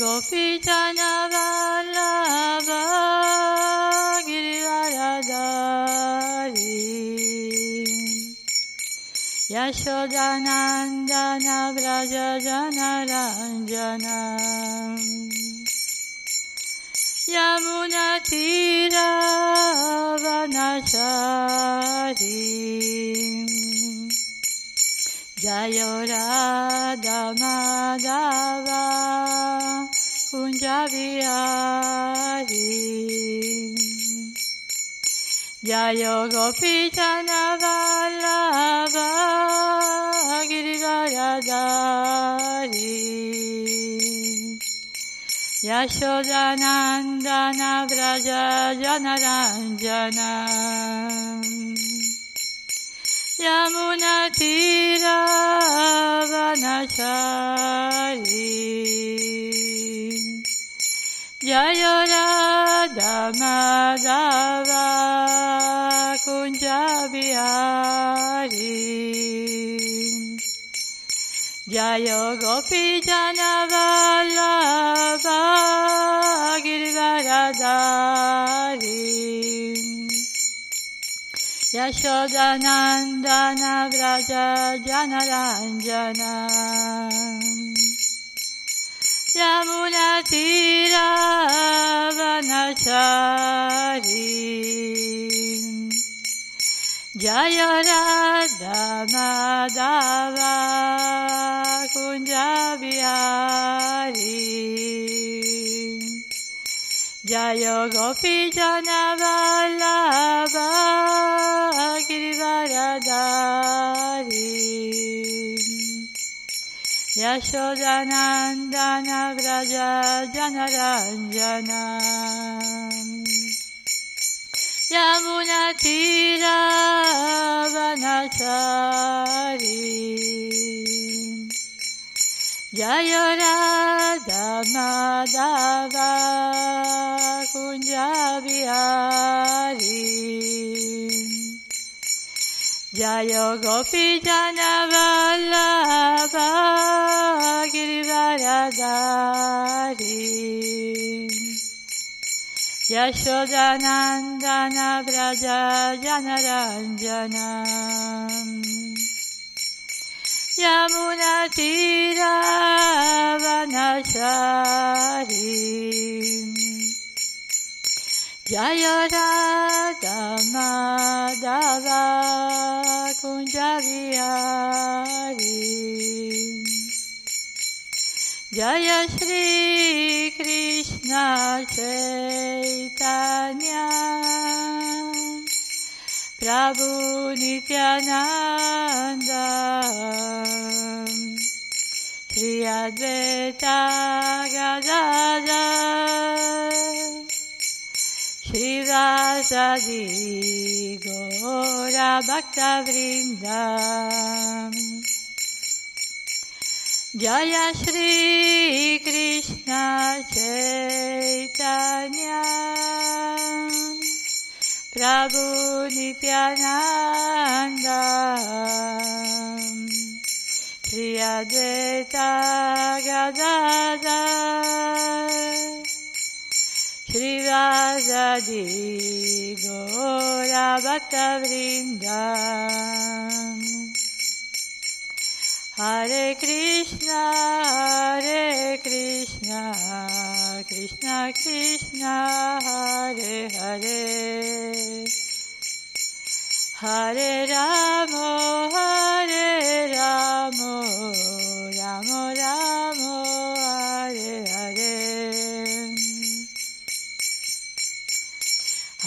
Yashoda Vallabha Girivayadari Yashodanandana Vrajajanarandana जयो गोपीजनवल्लभा गिरिवरदारी यशोदनन्दन व्रज जनरञ्जना यमुनतीरावनशारी जय Radha Yashodanandana Vraja Janaranjana Yamuna Tira Vanachari Jaya Radha Madhava Kunjabiyari Jaya Gopi Janavari Yashodanandana Vraja Janaranjana Yamuna Tira Vanasari Jayorada Madhava Kunjabiharin जय गोपी जन वल्लभ गिरिवरदारी यशोदनन्दन व्रज जनरञ्जन यमुनतीरावनशारी Jaya Radha Madhava Vihari Jaya Shri Krishna Chaitanya. Prabhu Nityananda. Shri Advaita Gadadhar Vasadi Gora Bhakta Vrindam Jaya Shri Krishna Chaitanya. Prabhu Nityananda. Shri Advaita Gadadhar Vasadi Gora Bhakta Vrindam Hare Krishna, Hare Krishna, Krishna Krishna, Hare Hare. Hare Ramo, Hare Ramo, Ramo Ramo,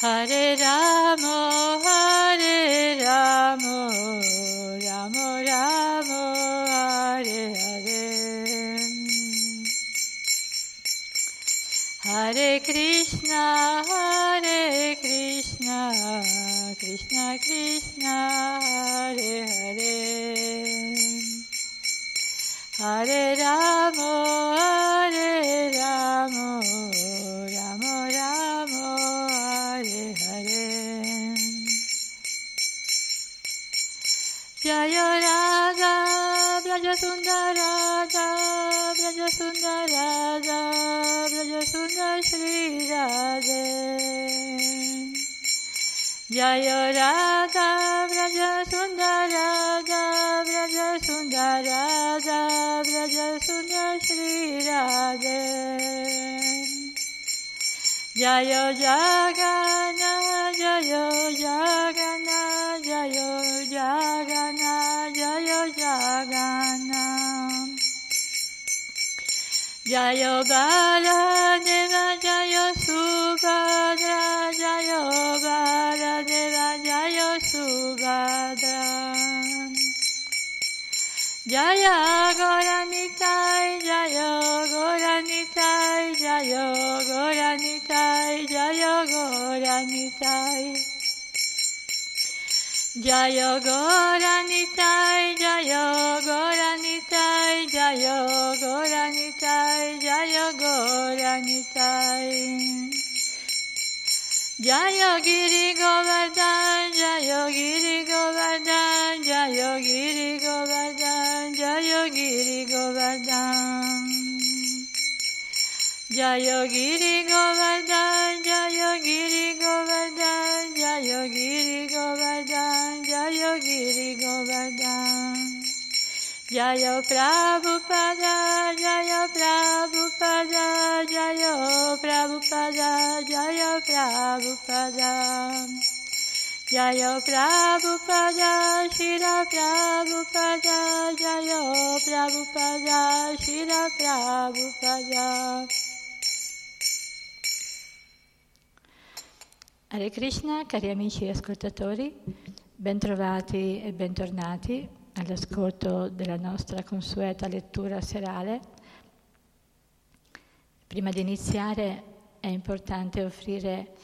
ハレラモハレラモラモラモハレハレハレクリスナハレクリスナクリスナクリシナハレハレハレラモハレラモラ Jaya Radha Braja Sundarada Braja Sundarada Braja Sundar Shri Radhe. Jaya Radha Braja Sundarada Braja Sundarada Braja Sundar Shri Radhe. Jayo Jagana, Jayo Jagana, Jagana. Jayo Baladeva, Jayo Subhadra, Jayo Baladeva, Jayo Subhadra. Jaya Goranitai, Jaya Goranitai, Jaya Goranitai, Jaya Goranitai. Jaya जय गौरानिताय जय गौरानिताय जय गौरानिताय जय गौरानिताय जय गिरि गोवर्धन जय गिरि गोवर्धन जय गिरि गोवर्धन जय गिरि गोवर्धन जय गिरि गोवर्धन जय Giri Jaya Prabhupada, Jaya Prabhupada, Jaya Prabhupada, Jaya Prabhupada. Jaya Prabhupada, Shira Prabhupada, Jaya Prabhupada, Shira Prabhupada. Hare Krishna, cari amici e ascoltatori, bentrovati e bentornati all'ascolto della nostra consueta lettura serale. Prima di iniziare è importante offrire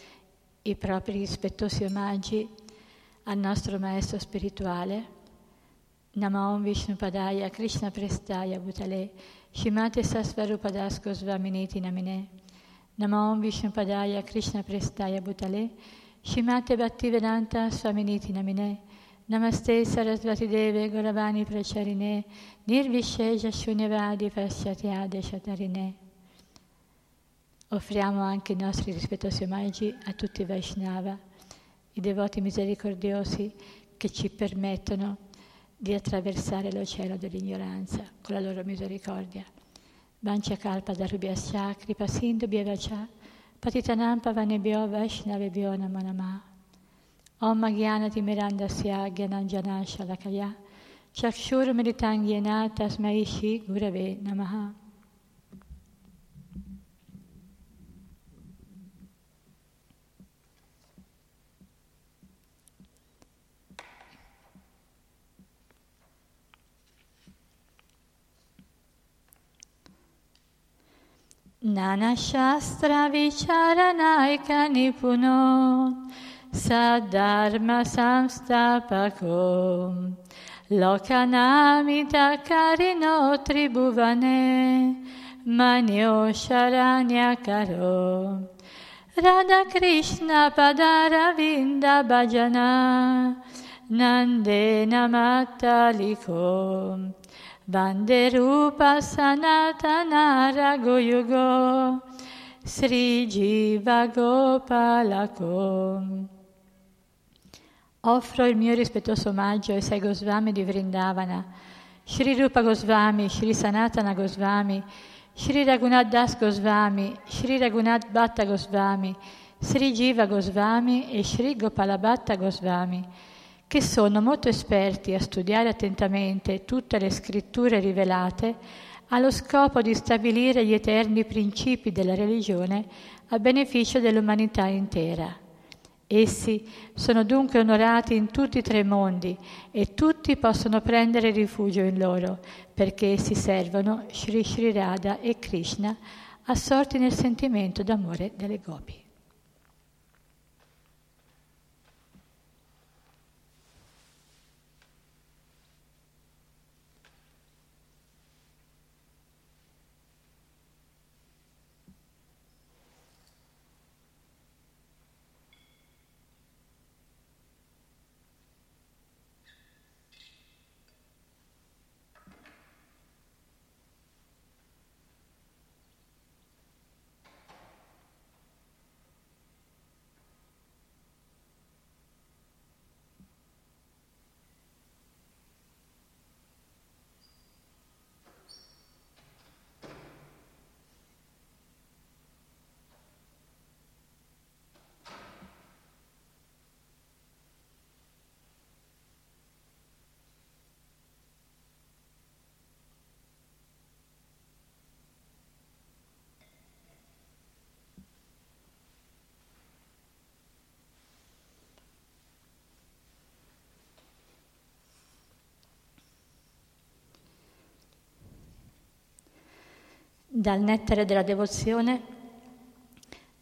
i propri rispettosi omaggi al nostro maestro spirituale. Namo Vishnu Padaya Krishna Prestaya Bhutale Shimate Sasvarupadasko Svaminiti Namine Namo Vishnu Padaya Krishna Prestaya Bhutale Shimate Bhaktivedanta Svaminiti Namine Namaste Sarasvati Deve Goravani Pracharine Nirvishesha Shunyavadi Pasyatya Shatarine Offriamo anche i nostri rispettosi omaggi a tutti i Vaishnava, i devoti misericordiosi che ci permettono di attraversare l'oceano dell'ignoranza con la loro misericordia. Vancha kalpa darubhyasya kripa sindhu bhyevacha patitanam pavanebhyo vaishnavebhyo namo namah. Om Gyanati Mirandasya Gyananjana Shalakaya Chakshur Militangyena Tasmai Shri Gurave Namaha. Nana Shastra Vicharanaika Nipuno Sadharma Samstapako. Lokanamita Karino Tribhuvane Manyo Sharanya Karo. Radha Krishna Padara Vinda Bhajana. Nande Namataliko Vanderupa Sanatana Ragoyugo Sri Jiva Gopalako Offro il mio rispettoso omaggio ai sei Goswami di Vrindavana, Sri Rupa Goswami, Sri Sanatana Goswami, Sri Raghunath Das Goswami, Sri Raghunath Bhatta Goswami, Sri Jiva Goswami e Sri Gopalabhatta Goswami, che sono molto esperti a studiare attentamente tutte le scritture rivelate allo scopo di stabilire gli eterni principi della religione a beneficio dell'umanità intera. Essi sono dunque onorati in tutti i tre mondi e tutti possono prendere rifugio in loro, perché essi servono Sri Sri Radha e Krishna assorti nel sentimento d'amore delle gopi. Dal Nettare della Devozione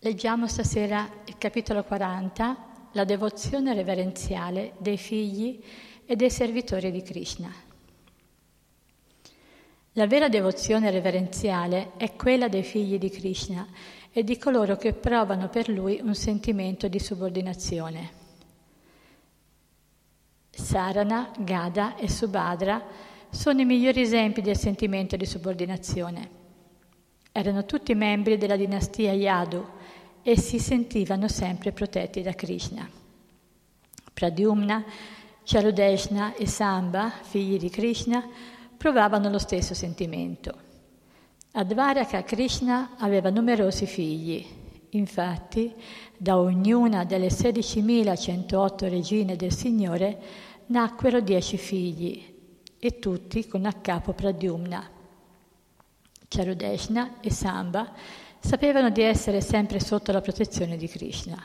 leggiamo stasera il capitolo 40, la devozione reverenziale dei figli e dei servitori di Krishna. La vera devozione reverenziale è quella dei figli di Krishna e di coloro che provano per lui un sentimento di subordinazione. Sarana, Gada e Subhadra sono i migliori esempi del sentimento di subordinazione. Erano tutti membri della dinastia Yadu e si sentivano sempre protetti da Krishna. Pradyumna, Charudeshna e Samba, figli di Krishna, provavano lo stesso sentimento. Advaraka Krishna aveva numerosi figli, infatti da ognuna delle 16.108 regine del Signore nacquero dieci figli, e tutti con a capo Pradyumna. Charudeshna e Samba sapevano di essere sempre sotto la protezione di Krishna.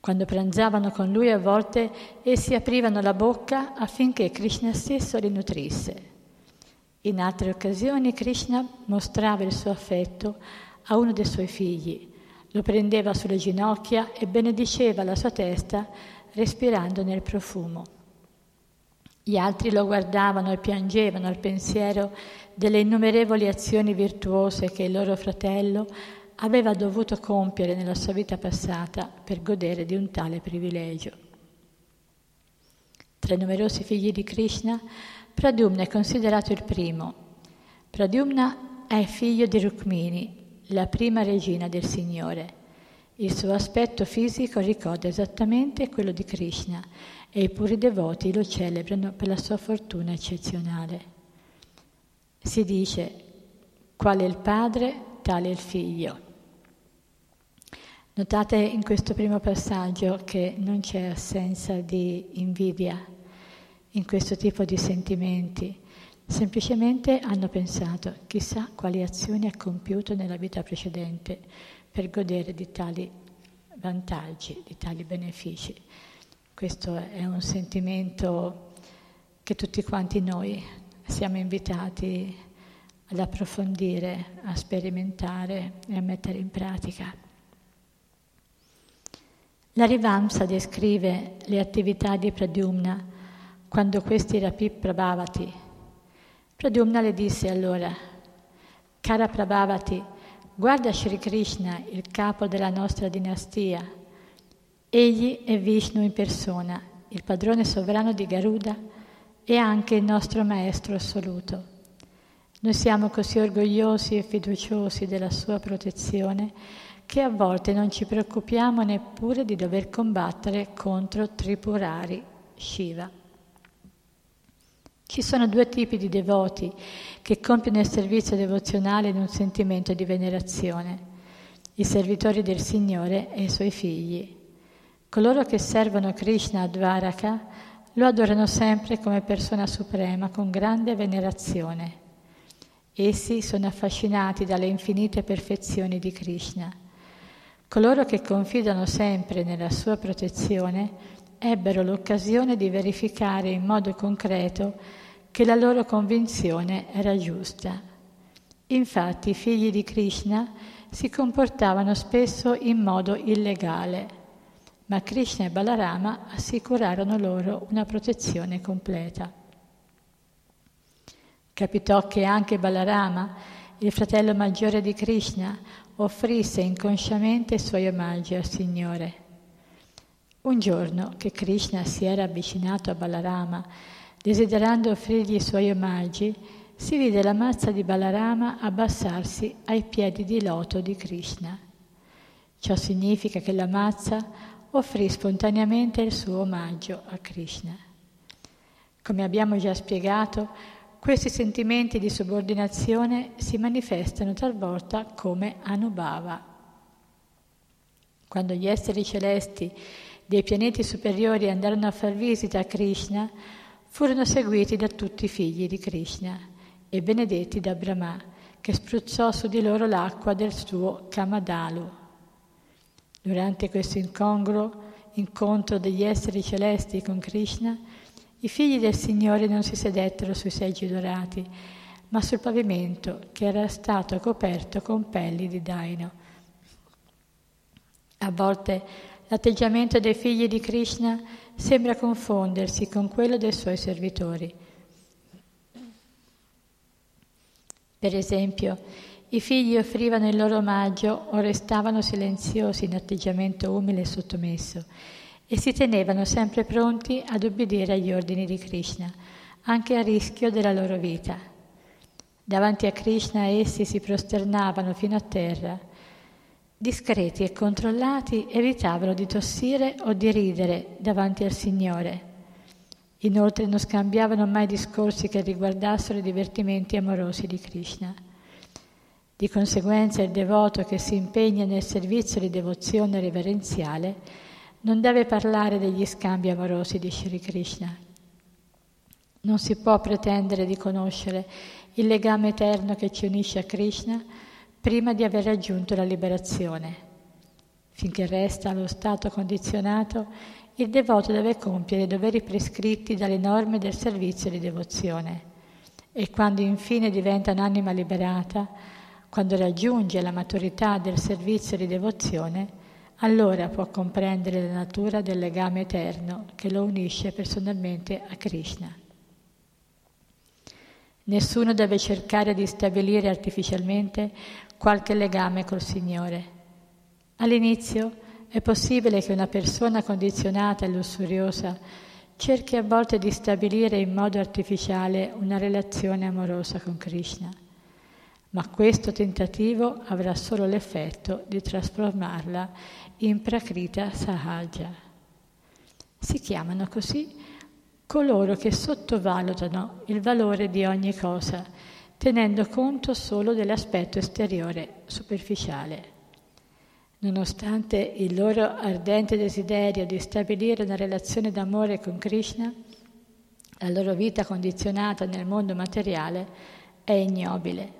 Quando pranzavano con lui a volte essi aprivano la bocca affinché Krishna stesso li nutrisse. In altre occasioni Krishna mostrava il suo affetto a uno dei suoi figli, lo prendeva sulle ginocchia e benediceva la sua testa respirandone il profumo. Gli altri lo guardavano e piangevano al pensiero delle innumerevoli azioni virtuose che il loro fratello aveva dovuto compiere nella sua vita passata per godere di un tale privilegio. Tra i numerosi figli di Krishna, Pradyumna è considerato il primo. Pradyumna è figlio di Rukmini, la prima regina del Signore. Il suo aspetto fisico ricorda esattamente quello di Krishna e i puri devoti lo celebrano per la sua fortuna eccezionale. Si dice, quale il padre, tale il figlio. Notate in questo primo passaggio che non c'è assenza di invidia in questo tipo di sentimenti, semplicemente hanno pensato chissà quali azioni ha compiuto nella vita precedente per godere di tali vantaggi, di tali benefici. Questo è un sentimento che tutti quanti noi siamo invitati ad approfondire, a sperimentare e a mettere in pratica. La Rivamsa descrive le attività di Pradyumna quando questi rapì Prabhavati. Pradyumna le disse allora, cara Prabhavati, guarda Sri Krishna, il capo della nostra dinastia, Egli è Vishnu in persona, il padrone sovrano di Garuda e anche il nostro Maestro assoluto. Noi siamo così orgogliosi e fiduciosi della sua protezione che a volte non ci preoccupiamo neppure di dover combattere contro Tripurari, Shiva. Ci sono due tipi di devoti che compiono il servizio devozionale in un sentimento di venerazione, i servitori del Signore e i suoi figli. Coloro che servono Krishna a Dvaraka lo adorano sempre come persona suprema con grande venerazione. Essi sono affascinati dalle infinite perfezioni di Krishna. Coloro che confidano sempre nella sua protezione ebbero l'occasione di verificare in modo concreto che la loro convinzione era giusta. Infatti i figli di Krishna si comportavano spesso in modo illegale, ma Krishna e Balarama assicurarono loro una protezione completa. Capitò che anche Balarama, il fratello maggiore di Krishna, offrisse inconsciamente i suoi omaggi al Signore. Un giorno che Krishna si era avvicinato a Balarama, desiderando offrirgli i suoi omaggi, si vide la mazza di Balarama abbassarsi ai piedi di loto di Krishna. Ciò significa che la mazza offrì spontaneamente il suo omaggio a Krishna. Come abbiamo già spiegato, questi sentimenti di subordinazione si manifestano talvolta come anubhava. Quando gli esseri celesti dei pianeti superiori andarono a far visita a Krishna, furono seguiti da tutti i figli di Krishna e benedetti da Brahma, che spruzzò su di loro l'acqua del suo Kamadalu. Durante questo incongruo incontro degli esseri celesti con Krishna, i figli del Signore non si sedettero sui seggi dorati, ma sul pavimento che era stato coperto con pelli di daino. A volte l'atteggiamento dei figli di Krishna sembra confondersi con quello dei suoi servitori. Per esempio, i figli offrivano il loro omaggio o restavano silenziosi in atteggiamento umile e sottomesso e si tenevano sempre pronti ad obbedire agli ordini di Krishna, anche a rischio della loro vita. Davanti a Krishna essi si prosternavano fino a terra. Discreti e controllati evitavano di tossire o di ridere davanti al Signore. Inoltre non scambiavano mai discorsi che riguardassero i divertimenti amorosi di Krishna. Di conseguenza il devoto che si impegna nel servizio di devozione reverenziale non deve parlare degli scambi amorosi di Sri Krishna. Non si può pretendere di conoscere il legame eterno che ci unisce a Krishna prima di aver raggiunto la liberazione. Finché resta allo stato condizionato, il devoto deve compiere i doveri prescritti dalle norme del servizio di devozione e quando infine diventa un'anima liberata, quando raggiunge la maturità del servizio di devozione, allora può comprendere la natura del legame eterno che lo unisce personalmente a Krishna. Nessuno deve cercare di stabilire artificialmente qualche legame col Signore. All'inizio è possibile che una persona condizionata e lussuriosa cerchi a volte di stabilire in modo artificiale una relazione amorosa con Krishna ma questo tentativo avrà solo l'effetto di trasformarla in Prakrita Sahaja. Si chiamano così coloro che sottovalutano il valore di ogni cosa, tenendo conto solo dell'aspetto esteriore, superficiale. Nonostante il loro ardente desiderio di stabilire una relazione d'amore con Krishna, la loro vita condizionata nel mondo materiale è ignobile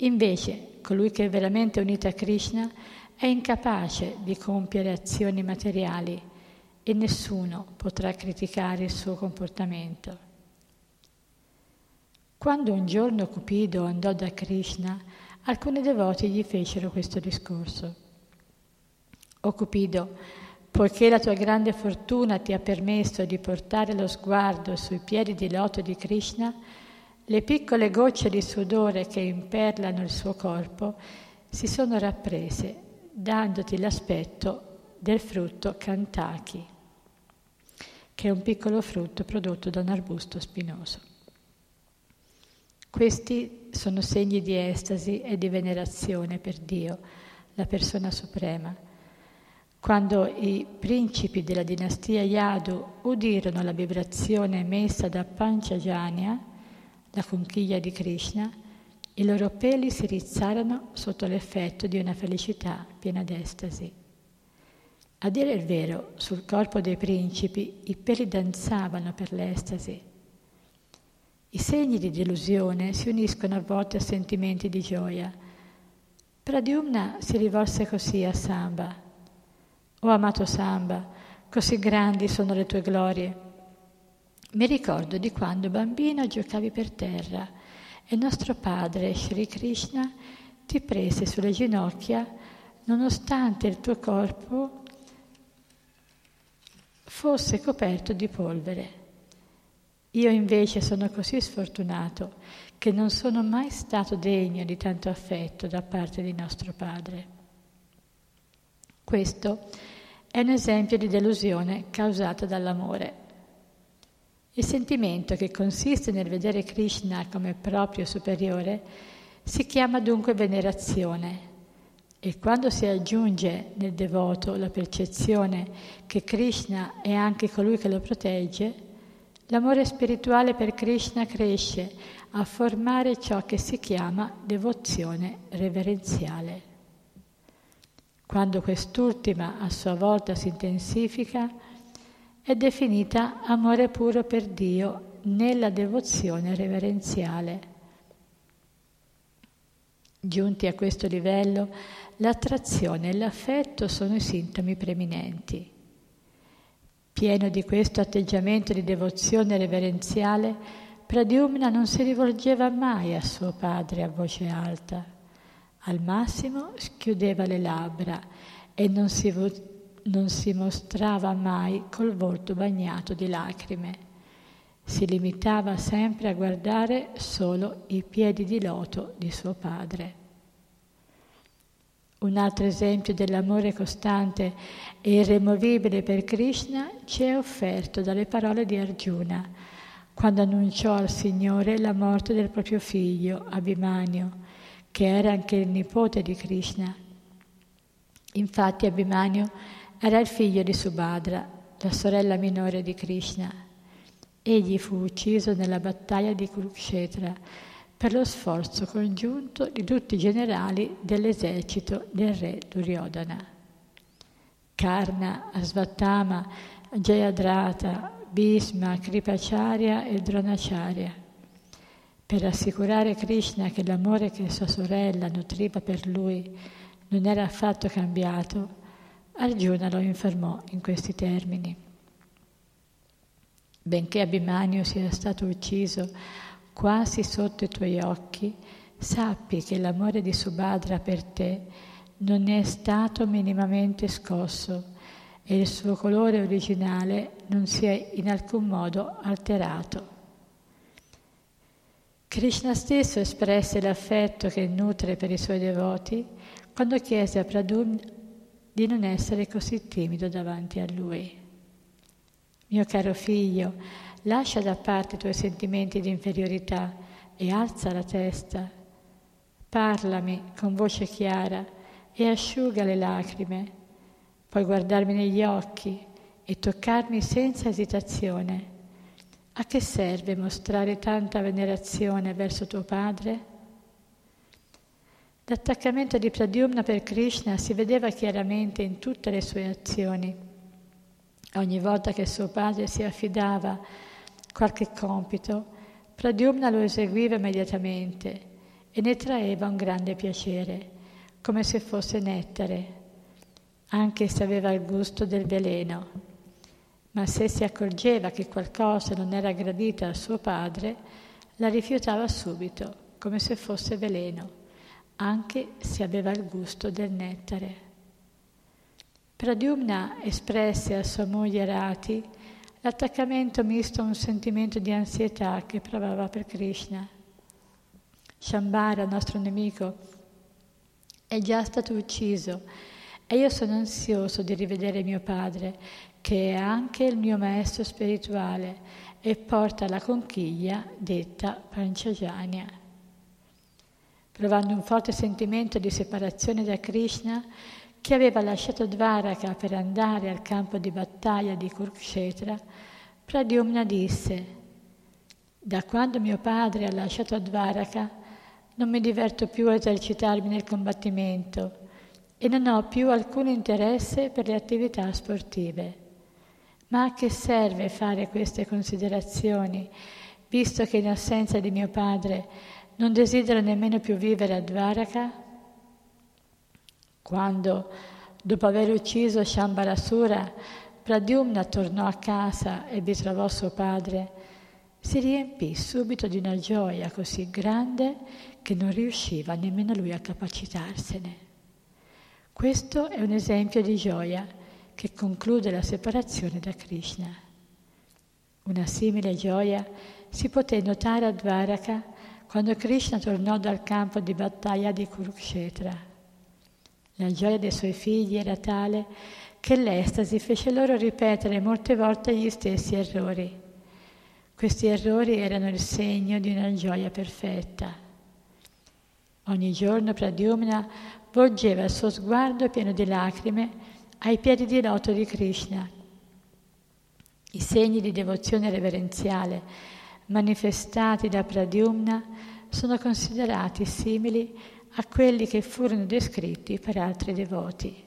Invece, colui che è veramente unito a Krishna è incapace di compiere azioni materiali e nessuno potrà criticare il suo comportamento. Quando un giorno Cupido andò da Krishna, alcuni devoti gli fecero questo discorso. O Cupido, poiché la tua grande fortuna ti ha permesso di portare lo sguardo sui piedi di loto di Krishna, le piccole gocce di sudore che imperlano il suo corpo si sono rapprese, dandoti l'aspetto del frutto Kantaki, che è un piccolo frutto prodotto da un arbusto spinoso. Questi sono segni di estasi e di venerazione per Dio, la persona suprema. Quando i principi della dinastia Yadu udirono la vibrazione emessa da Panchajanya, la conchiglia di Krishna, i loro peli si rizzarono sotto l'effetto di una felicità piena d'estasi. A dire il vero, sul corpo dei principi i peli danzavano per l'estasi. I segni di delusione si uniscono a volte a sentimenti di gioia. Pradyumna si rivolse così a Samba. O amato Samba, così grandi sono le tue glorie. Mi ricordo di quando bambino giocavi per terra e nostro padre Sri Krishna ti prese sulle ginocchia nonostante il tuo corpo fosse coperto di polvere. Io invece sono così sfortunato che non sono mai stato degno di tanto affetto da parte di nostro Padre. Questo è un esempio di delusione causata dall'amore. Il sentimento che consiste nel vedere Krishna come proprio superiore si chiama dunque venerazione e quando si aggiunge nel devoto la percezione che Krishna è anche colui che lo protegge, l'amore spirituale per Krishna cresce a formare ciò che si chiama devozione reverenziale. Quando quest'ultima a sua volta si intensifica, è definita amore puro per Dio nella devozione reverenziale. Giunti a questo livello, l'attrazione e l'affetto sono i sintomi preminenti. Pieno di questo atteggiamento di devozione reverenziale, Pradyumna non si rivolgeva mai a suo padre a voce alta. Al massimo schiudeva le labbra e non si, non si mostrava mai col volto bagnato di lacrime. Si limitava sempre a guardare solo i piedi di loto di suo padre. Un altro esempio dell'amore costante e irremovibile per Krishna ci è offerto dalle parole di Arjuna, quando annunciò al Signore la morte del proprio figlio, Abhimanyu, che era anche il nipote di Krishna. Infatti Abhimanyu era il figlio di Subhadra, la sorella minore di Krishna. Egli fu ucciso nella battaglia di Kurukshetra per lo sforzo congiunto di tutti i generali dell'esercito del re Duryodhana. Karna, Asvatama, Jayadrata, Bhisma, Kripacharya e Dronacharya. Per assicurare Krishna che l'amore che sua sorella nutriva per lui non era affatto cambiato, Arjuna lo informò in questi termini. Benché Abhimanyu sia stato ucciso quasi sotto i tuoi occhi, sappi che l'amore di Subhadra per te non è stato minimamente scosso e il suo colore originale non si è in alcun modo alterato. Krishna stesso espresse l'affetto che nutre per i suoi devoti quando chiese a Pradum di non essere così timido davanti a lui. Mio caro figlio, Lascia da parte i tuoi sentimenti di inferiorità e alza la testa. Parlami con voce chiara e asciuga le lacrime. Puoi guardarmi negli occhi e toccarmi senza esitazione. A che serve mostrare tanta venerazione verso tuo padre? L'attaccamento di Pradyumna per Krishna si vedeva chiaramente in tutte le sue azioni. Ogni volta che suo padre si affidava qualche compito, Pradyumna lo eseguiva immediatamente e ne traeva un grande piacere, come se fosse nettare, anche se aveva il gusto del veleno. Ma se si accorgeva che qualcosa non era gradita al suo padre, la rifiutava subito, come se fosse veleno, anche se aveva il gusto del nettare. Pradyumna espresse a sua moglie Rati L'attaccamento misto a un sentimento di ansietà che provava per Krishna. Shambhara, nostro nemico, è già stato ucciso e io sono ansioso di rivedere mio padre, che è anche il mio maestro spirituale e porta la conchiglia detta Panchajanya. Provando un forte sentimento di separazione da Krishna, che aveva lasciato Dvaraka per andare al campo di battaglia di Kurukshetra, Pradyumna disse, da quando mio padre ha lasciato Dvaraka non mi diverto più a esercitarmi nel combattimento e non ho più alcun interesse per le attività sportive. Ma a che serve fare queste considerazioni, visto che in assenza di mio padre non desidero nemmeno più vivere a Dvaraka? Quando, dopo aver ucciso Shambarasura, Pradyumna tornò a casa e vi trovò suo padre, si riempì subito di una gioia così grande che non riusciva nemmeno lui a capacitarsene. Questo è un esempio di gioia che conclude la separazione da Krishna. Una simile gioia si poté notare a Dvaraka quando Krishna tornò dal campo di battaglia di Kurukshetra. La gioia dei suoi figli era tale che l'estasi fece loro ripetere molte volte gli stessi errori. Questi errori erano il segno di una gioia perfetta. Ogni giorno Pradyumna volgeva il suo sguardo pieno di lacrime ai piedi di loto di Krishna. I segni di devozione reverenziale manifestati da Pradyumna sono considerati simili a quelli che furono descritti per altri devoti.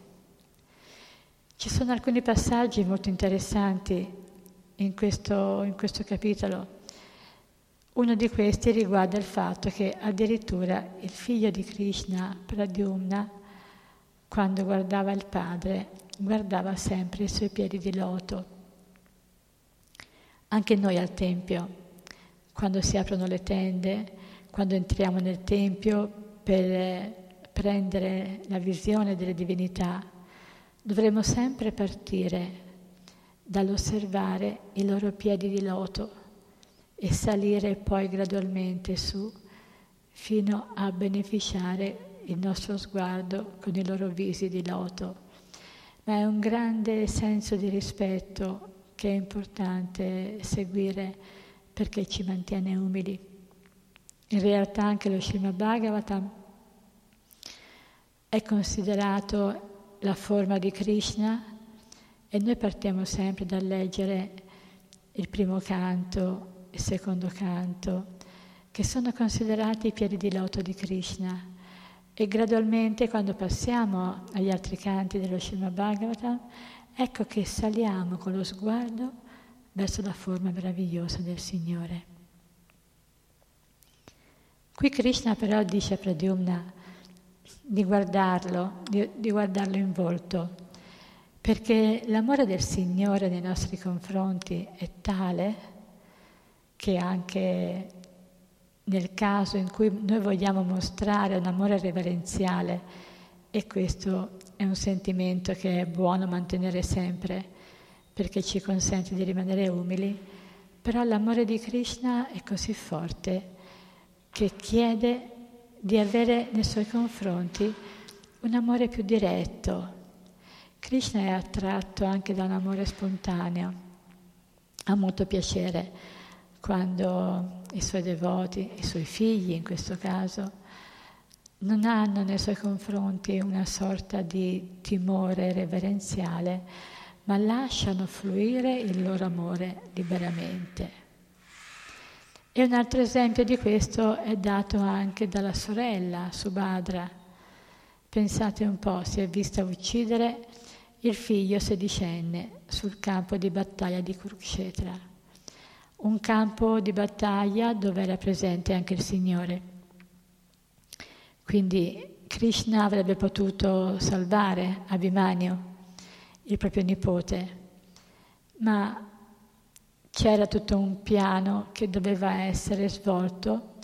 Ci sono alcuni passaggi molto interessanti in questo, in questo capitolo. Uno di questi riguarda il fatto che addirittura il figlio di Krishna, Pradyumna, quando guardava il padre, guardava sempre i suoi piedi di loto. Anche noi al Tempio, quando si aprono le tende, quando entriamo nel Tempio per prendere la visione delle divinità, dovremo sempre partire dall'osservare i loro piedi di loto e salire poi gradualmente su fino a beneficiare il nostro sguardo con i loro visi di loto. Ma è un grande senso di rispetto che è importante seguire perché ci mantiene umili. In realtà anche lo Srimad Bhagavatam è considerato la forma di Krishna e noi partiamo sempre dal leggere il primo canto il secondo canto, che sono considerati i piedi di loto di Krishna. E gradualmente, quando passiamo agli altri canti dello Srimad Bhagavatam, ecco che saliamo con lo sguardo verso la forma meravigliosa del Signore. Qui Krishna però dice a Pradyumna di guardarlo, di, di guardarlo in volto, perché l'amore del Signore nei nostri confronti è tale che anche nel caso in cui noi vogliamo mostrare un amore reverenziale, e questo è un sentimento che è buono mantenere sempre perché ci consente di rimanere umili, però l'amore di Krishna è così forte che chiede di avere nei suoi confronti un amore più diretto. Krishna è attratto anche da un amore spontaneo, ha molto piacere quando i suoi devoti, i suoi figli in questo caso, non hanno nei suoi confronti una sorta di timore reverenziale, ma lasciano fluire il loro amore liberamente. E un altro esempio di questo è dato anche dalla sorella Subhadra. Pensate un po', si è vista uccidere il figlio sedicenne sul campo di battaglia di Kurukshetra un campo di battaglia dove era presente anche il Signore. Quindi Krishna avrebbe potuto salvare Abhimanyu, il proprio nipote, ma c'era tutto un piano che doveva essere svolto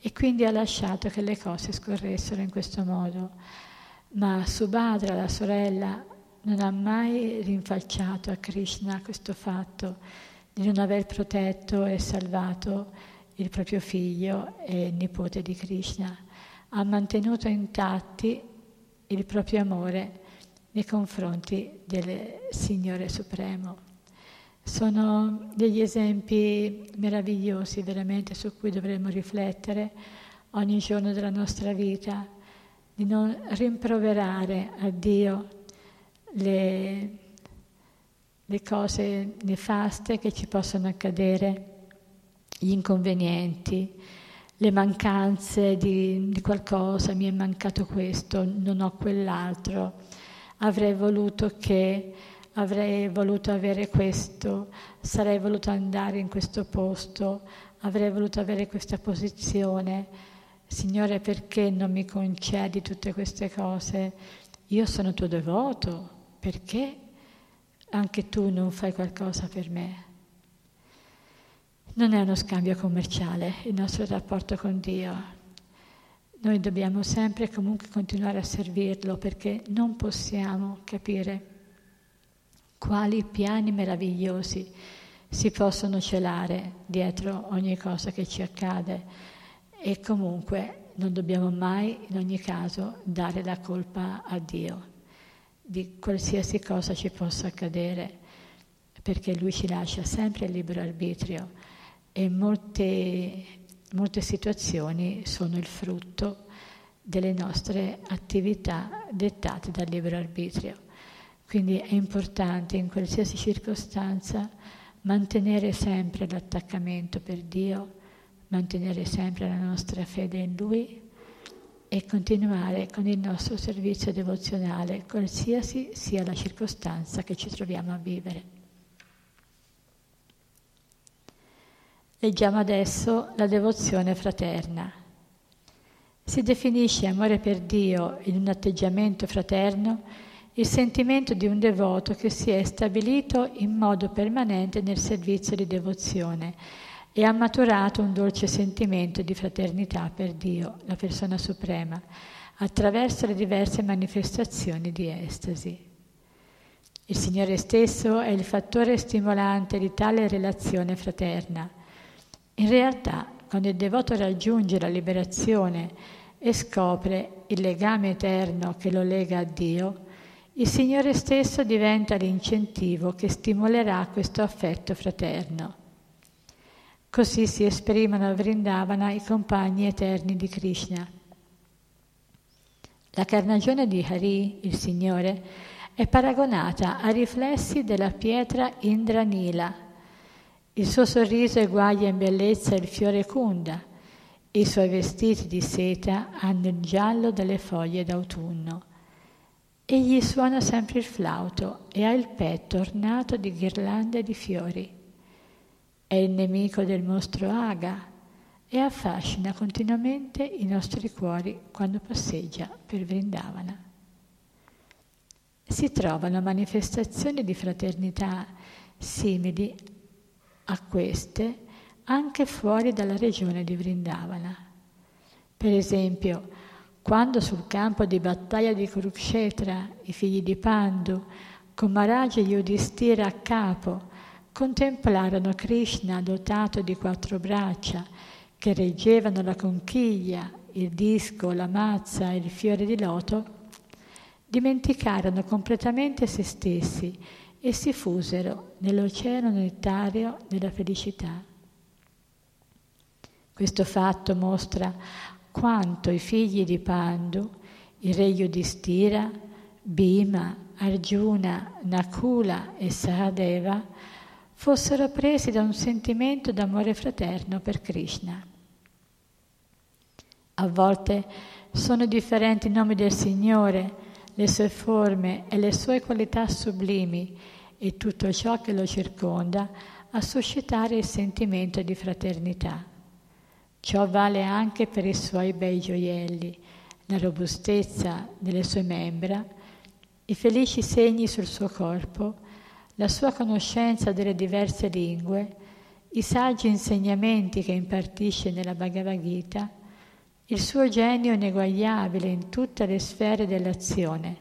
e quindi ha lasciato che le cose scorressero in questo modo. Ma Subhadra, la sorella, non ha mai rinfacciato a Krishna questo fatto di non aver protetto e salvato il proprio figlio e nipote di Krishna. Ha mantenuto intatti il proprio amore nei confronti del Signore Supremo. Sono degli esempi meravigliosi veramente su cui dovremmo riflettere ogni giorno della nostra vita, di non rimproverare a Dio le, le cose nefaste che ci possono accadere, gli inconvenienti, le mancanze di, di qualcosa, mi è mancato questo, non ho quell'altro, avrei voluto che avrei voluto avere questo, sarei voluto andare in questo posto, avrei voluto avere questa posizione. Signore, perché non mi concedi tutte queste cose? Io sono tuo devoto, perché anche tu non fai qualcosa per me? Non è uno scambio commerciale il nostro rapporto con Dio. Noi dobbiamo sempre e comunque continuare a servirlo perché non possiamo capire quali piani meravigliosi si possono celare dietro ogni cosa che ci accade. E comunque non dobbiamo mai in ogni caso dare la colpa a Dio di qualsiasi cosa ci possa accadere perché Lui ci lascia sempre il libero arbitrio e molte, molte situazioni sono il frutto delle nostre attività dettate dal libero arbitrio. Quindi è importante in qualsiasi circostanza mantenere sempre l'attaccamento per Dio, mantenere sempre la nostra fede in Lui e continuare con il nostro servizio devozionale, qualsiasi sia la circostanza che ci troviamo a vivere. Leggiamo adesso la devozione fraterna. Si definisce amore per Dio in un atteggiamento fraterno il sentimento di un devoto che si è stabilito in modo permanente nel servizio di devozione e ha maturato un dolce sentimento di fraternità per Dio, la persona suprema, attraverso le diverse manifestazioni di estasi. Il Signore stesso è il fattore stimolante di tale relazione fraterna. In realtà, quando il devoto raggiunge la liberazione e scopre il legame eterno che lo lega a Dio, il Signore stesso diventa l'incentivo che stimolerà questo affetto fraterno. Così si esprimono a Vrindavana i compagni eterni di Krishna. La carnagione di Hari, il Signore, è paragonata ai riflessi della pietra Indranila. Il suo sorriso eguaglia in bellezza il fiore Kunda. I suoi vestiti di seta hanno il giallo delle foglie d'autunno. Egli suona sempre il flauto e ha il petto ornato di ghirlande di fiori. È il nemico del mostro Aga e affascina continuamente i nostri cuori quando passeggia per Vrindavana. Si trovano manifestazioni di fraternità simili a queste anche fuori dalla regione di Vrindavana. Per esempio, quando sul campo di battaglia di Kurukshetra i figli di Pandu, con Maharaj e Yudhishthira a capo, contemplarono Krishna dotato di quattro braccia che reggevano la conchiglia, il disco, la mazza e il fiore di loto, dimenticarono completamente se stessi e si fusero nell'oceano nettario della felicità. Questo fatto mostra quanto i figli di Pandu, il re Yudhishthira, Bhima, Arjuna, Nakula e Sahadeva, fossero presi da un sentimento d'amore fraterno per Krishna. A volte sono differenti i nomi del Signore, le sue forme e le sue qualità sublimi e tutto ciò che lo circonda a suscitare il sentimento di fraternità. Ciò vale anche per i suoi bei gioielli, la robustezza delle sue membra, i felici segni sul suo corpo, la sua conoscenza delle diverse lingue, i saggi insegnamenti che impartisce nella Bhagavad Gita, il suo genio ineguagliabile in tutte le sfere dell'azione,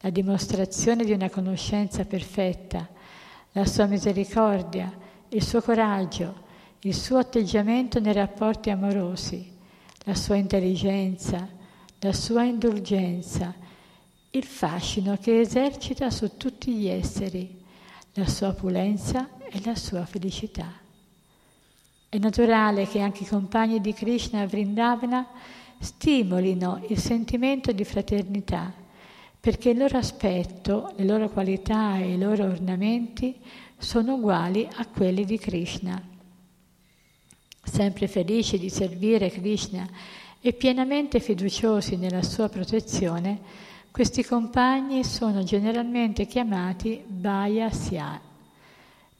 la dimostrazione di una conoscenza perfetta, la sua misericordia, il suo coraggio, il suo atteggiamento nei rapporti amorosi, la sua intelligenza, la sua indulgenza, il fascino che esercita su tutti gli esseri, la sua opulenza e la sua felicità. È naturale che anche i compagni di Krishna a Vrindavana stimolino il sentimento di fraternità, perché il loro aspetto, le loro qualità e i loro ornamenti sono uguali a quelli di Krishna. Sempre felici di servire Krishna e pienamente fiduciosi nella sua protezione, questi compagni sono generalmente chiamati Vayasya,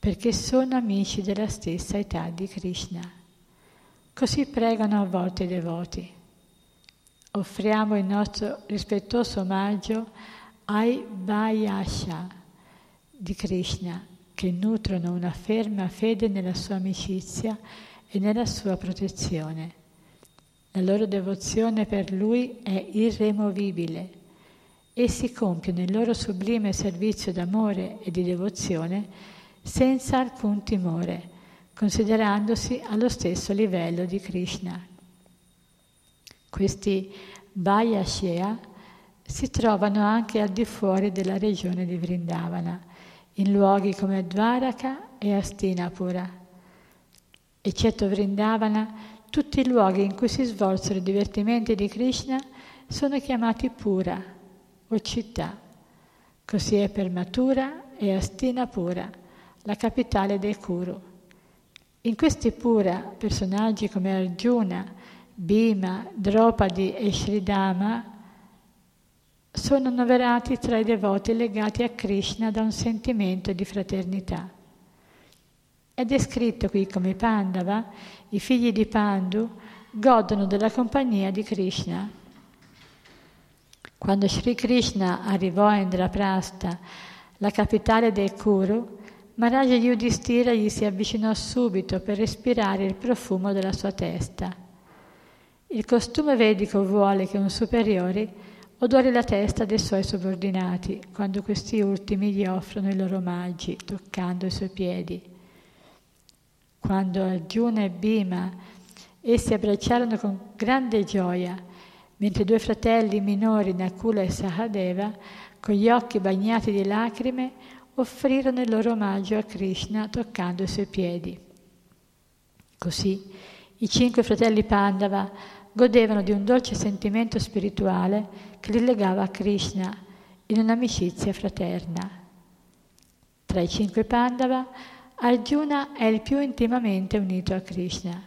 perché sono amici della stessa età di Krishna. Così pregano a volte i devoti. Offriamo il nostro rispettoso omaggio ai Vayasya di Krishna, che nutrono una ferma fede nella sua amicizia e nella sua protezione. La loro devozione per Lui è irremovibile. Essi compiono il loro sublime servizio d'amore e di devozione senza alcun timore, considerandosi allo stesso livello di Krishna. Questi Vayashya si trovano anche al di fuori della regione di Vrindavana, in luoghi come Dvaraka e Astinapura. Eccetto Vrindavana, tutti i luoghi in cui si svolsero i divertimenti di Krishna sono chiamati Pura o città. Così è per Mathura e Astinapura, la capitale dei Kuru. In questi Pura, personaggi come Arjuna, Bhima, Draupadi e Sridhama sono annoverati tra i devoti legati a Krishna da un sentimento di fraternità. È descritto qui come Pandava, i figli di Pandu, godono della compagnia di Krishna. Quando Sri Krishna arrivò a Indraprastha, la capitale dei Kuru, Maharaja Yudhishthira gli si avvicinò subito per respirare il profumo della sua testa. Il costume vedico vuole che un superiore odori la testa dei suoi subordinati quando questi ultimi gli offrono i loro omaggi, toccando i suoi piedi. Quando Arjuna e Bhima essi abbracciarono con grande gioia, mentre due fratelli minori Nakula e Sahadeva, con gli occhi bagnati di lacrime, offrirono il loro omaggio a Krishna toccando i suoi piedi. Così i cinque fratelli Pandava godevano di un dolce sentimento spirituale che li legava a Krishna in un'amicizia fraterna. Tra i cinque Pandava Arjuna è il più intimamente unito a Krishna.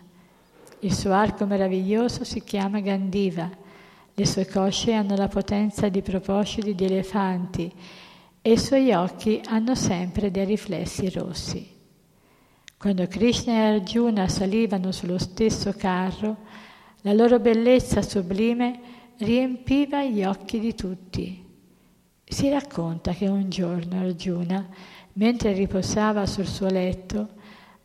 Il suo arco meraviglioso si chiama Gandiva, le sue cosce hanno la potenza di propositi di elefanti e i suoi occhi hanno sempre dei riflessi rossi. Quando Krishna e Arjuna salivano sullo stesso carro, la loro bellezza sublime riempiva gli occhi di tutti. Si racconta che un giorno Arjuna mentre riposava sul suo letto,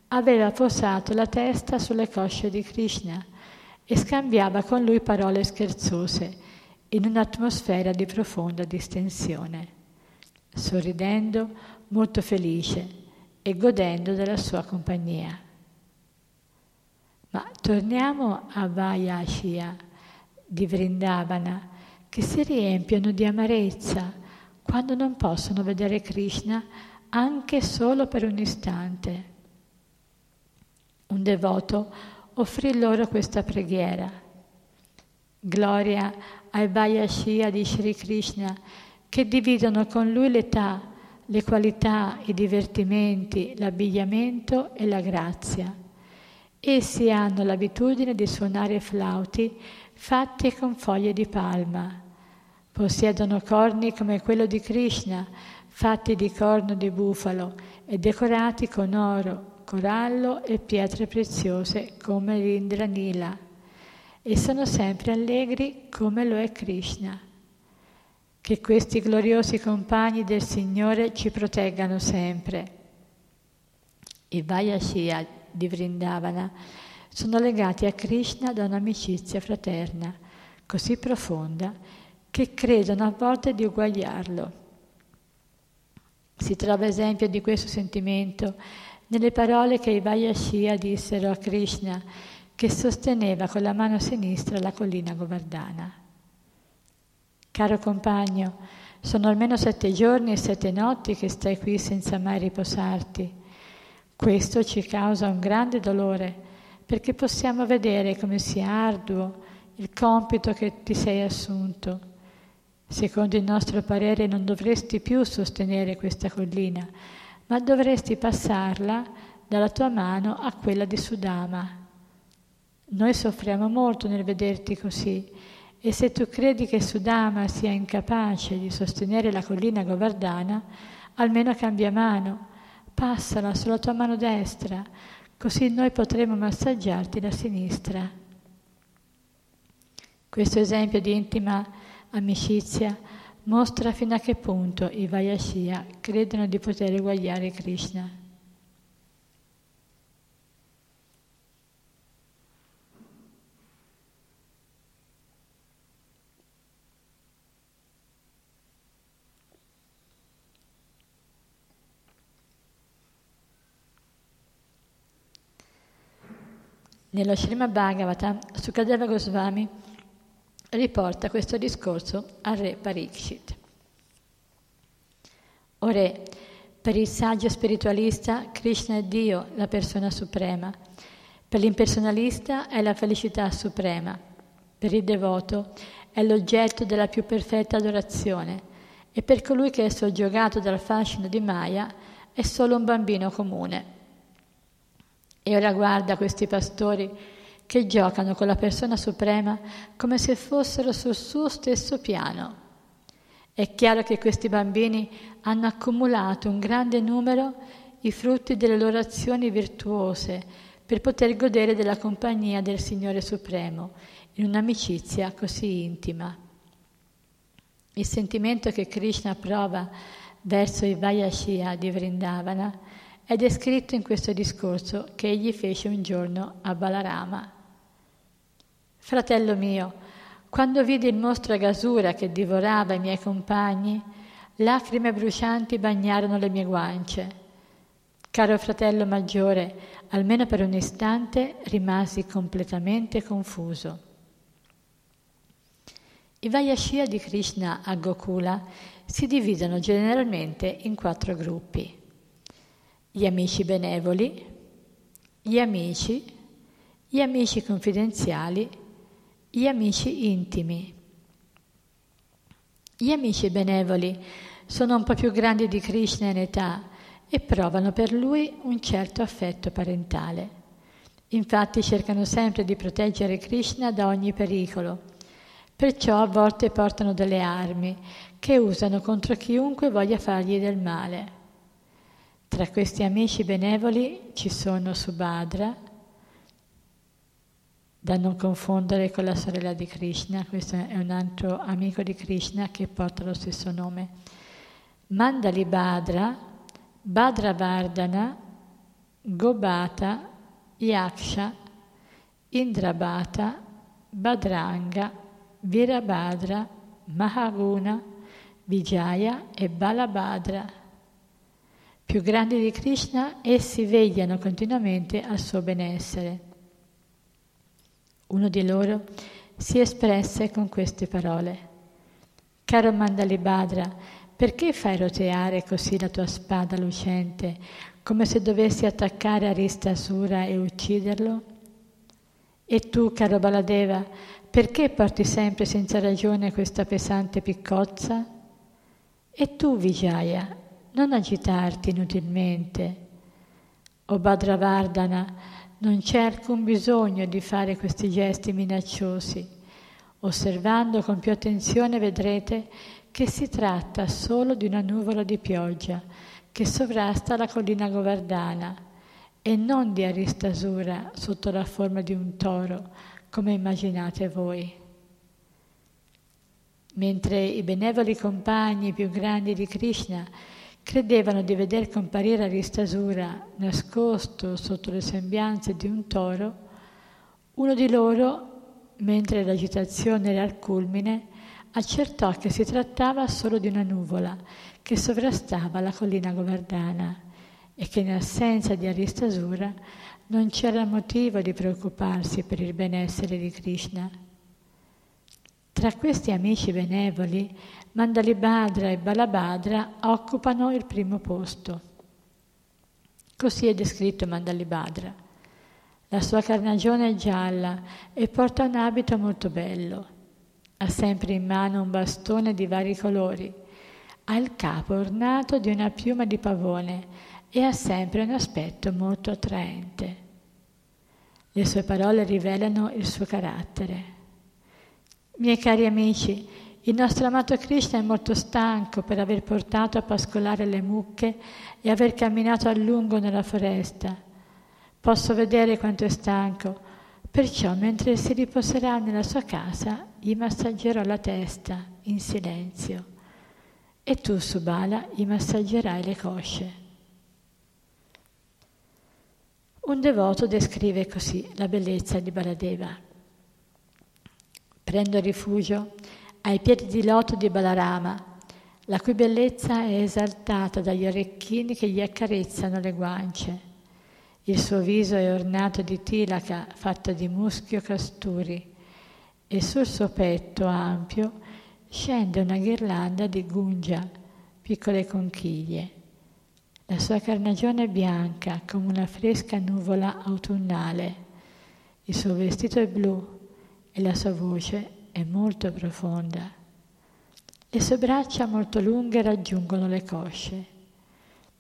aveva posato la testa sulle cosce di Krishna e scambiava con lui parole scherzose in un'atmosfera di profonda distensione, sorridendo molto felice e godendo della sua compagnia. Ma torniamo a Vayashia di Vrindavana, che si riempiono di amarezza quando non possono vedere Krishna anche solo per un istante. Un devoto offrì loro questa preghiera. Gloria ai Vayashia di Sri Krishna che dividono con lui l'età, le qualità, i divertimenti, l'abbigliamento e la grazia. Essi hanno l'abitudine di suonare flauti fatti con foglie di palma. Possiedono corni come quello di Krishna, fatti di corno di bufalo e decorati con oro, corallo e pietre preziose come l'Indra Nila, e sono sempre allegri come lo è Krishna. Che questi gloriosi compagni del Signore ci proteggano sempre. I Vayashia di Vrindavana sono legati a Krishna da un'amicizia fraterna così profonda che credono a volte di uguagliarlo si trova esempio di questo sentimento nelle parole che i Vayashia dissero a Krishna, che sosteneva con la mano sinistra la collina Govardhana. Caro compagno, sono almeno sette giorni e sette notti che stai qui senza mai riposarti. Questo ci causa un grande dolore, perché possiamo vedere come sia arduo il compito che ti sei assunto. Secondo il nostro parere non dovresti più sostenere questa collina, ma dovresti passarla dalla tua mano a quella di Sudama. Noi soffriamo molto nel vederti così e se tu credi che Sudama sia incapace di sostenere la collina Govardhana, almeno cambia mano, passala sulla tua mano destra, così noi potremo massaggiarti la sinistra. Questo esempio di intima amicizia mostra fino a che punto i Vayashia credono di poter eguagliare Krishna. Nello Srimad Bhagavatam, Sukadeva Goswami riporta questo discorso al re Parikshit. O re, per il saggio spiritualista Krishna è Dio, la persona suprema. Per l'impersonalista è la felicità suprema. Per il devoto è l'oggetto della più perfetta adorazione. E per colui che è soggiogato dal fascino di Maya è solo un bambino comune. E ora guarda questi pastori che giocano con la persona suprema come se fossero sul suo stesso piano. È chiaro che questi bambini hanno accumulato un grande numero i frutti delle loro azioni virtuose per poter godere della compagnia del Signore Supremo in un'amicizia così intima. Il sentimento che Krishna prova verso i Vayashia di Vrindavana è descritto in questo discorso che egli fece un giorno a Balarama. Fratello mio, quando vidi il mostro gasura che divorava i miei compagni, lacrime brucianti bagnarono le mie guance. Caro fratello maggiore, almeno per un istante rimasi completamente confuso. I Vayashia di Krishna a Gokula si dividono generalmente in quattro gruppi gli amici benevoli, gli amici, gli amici confidenziali, gli amici intimi. Gli amici benevoli sono un po' più grandi di Krishna in età e provano per lui un certo affetto parentale. Infatti cercano sempre di proteggere Krishna da ogni pericolo, perciò a volte portano delle armi che usano contro chiunque voglia fargli del male. Tra questi amici benevoli ci sono Subhadra, da non confondere con la sorella di Krishna, questo è un altro amico di Krishna che porta lo stesso nome. Mandali Badra, Badravardhana, Gobata, Yaksha, Indrabata, Badranga, Virabhadra, Mahaguna, Vijaya e Balabhadra più grandi di Krishna, essi vegliano continuamente al suo benessere. Uno di loro si espresse con queste parole. Caro Mandalibhadra, perché fai roteare così la tua spada lucente, come se dovessi attaccare Aristasura e ucciderlo? E tu, caro Baladeva, perché porti sempre senza ragione questa pesante piccozza? E tu, Vijaya, non agitarti inutilmente. O Badravardhana, non c'è alcun bisogno di fare questi gesti minacciosi. Osservando con più attenzione vedrete che si tratta solo di una nuvola di pioggia che sovrasta la collina Govardhana e non di Aristasura sotto la forma di un toro, come immaginate voi. Mentre i benevoli compagni più grandi di Krishna Credevano di veder comparire Aristasura nascosto sotto le sembianze di un toro. Uno di loro, mentre l'agitazione era al culmine, accertò che si trattava solo di una nuvola che sovrastava la collina Govardhana e che in assenza di Aristasura non c'era motivo di preoccuparsi per il benessere di Krishna. Tra questi amici benevoli Mandalibhadra e Balabhadra occupano il primo posto. Così è descritto Mandalibhadra. La sua carnagione è gialla e porta un abito molto bello. Ha sempre in mano un bastone di vari colori. Ha il capo ornato di una piuma di pavone e ha sempre un aspetto molto attraente. Le sue parole rivelano il suo carattere. Miei cari amici, il nostro amato Krishna è molto stanco per aver portato a pascolare le mucche e aver camminato a lungo nella foresta Posso vedere quanto è stanco, perciò mentre si riposerà nella sua casa gli massaggerò la testa in silenzio e tu, Subala, gli massaggerai le cosce. Un devoto descrive così la bellezza di Baladeva. Prendo rifugio ai piedi di loto di Balarama, la cui bellezza è esaltata dagli orecchini che gli accarezzano le guance il suo viso è ornato di tilaka fatta di muschio casturi e sul suo petto ampio scende una ghirlanda di gungia, piccole conchiglie. La sua carnagione è bianca come una fresca nuvola autunnale. Il suo vestito è blu e la sua voce è molto profonda. Le sue braccia molto lunghe raggiungono le cosce.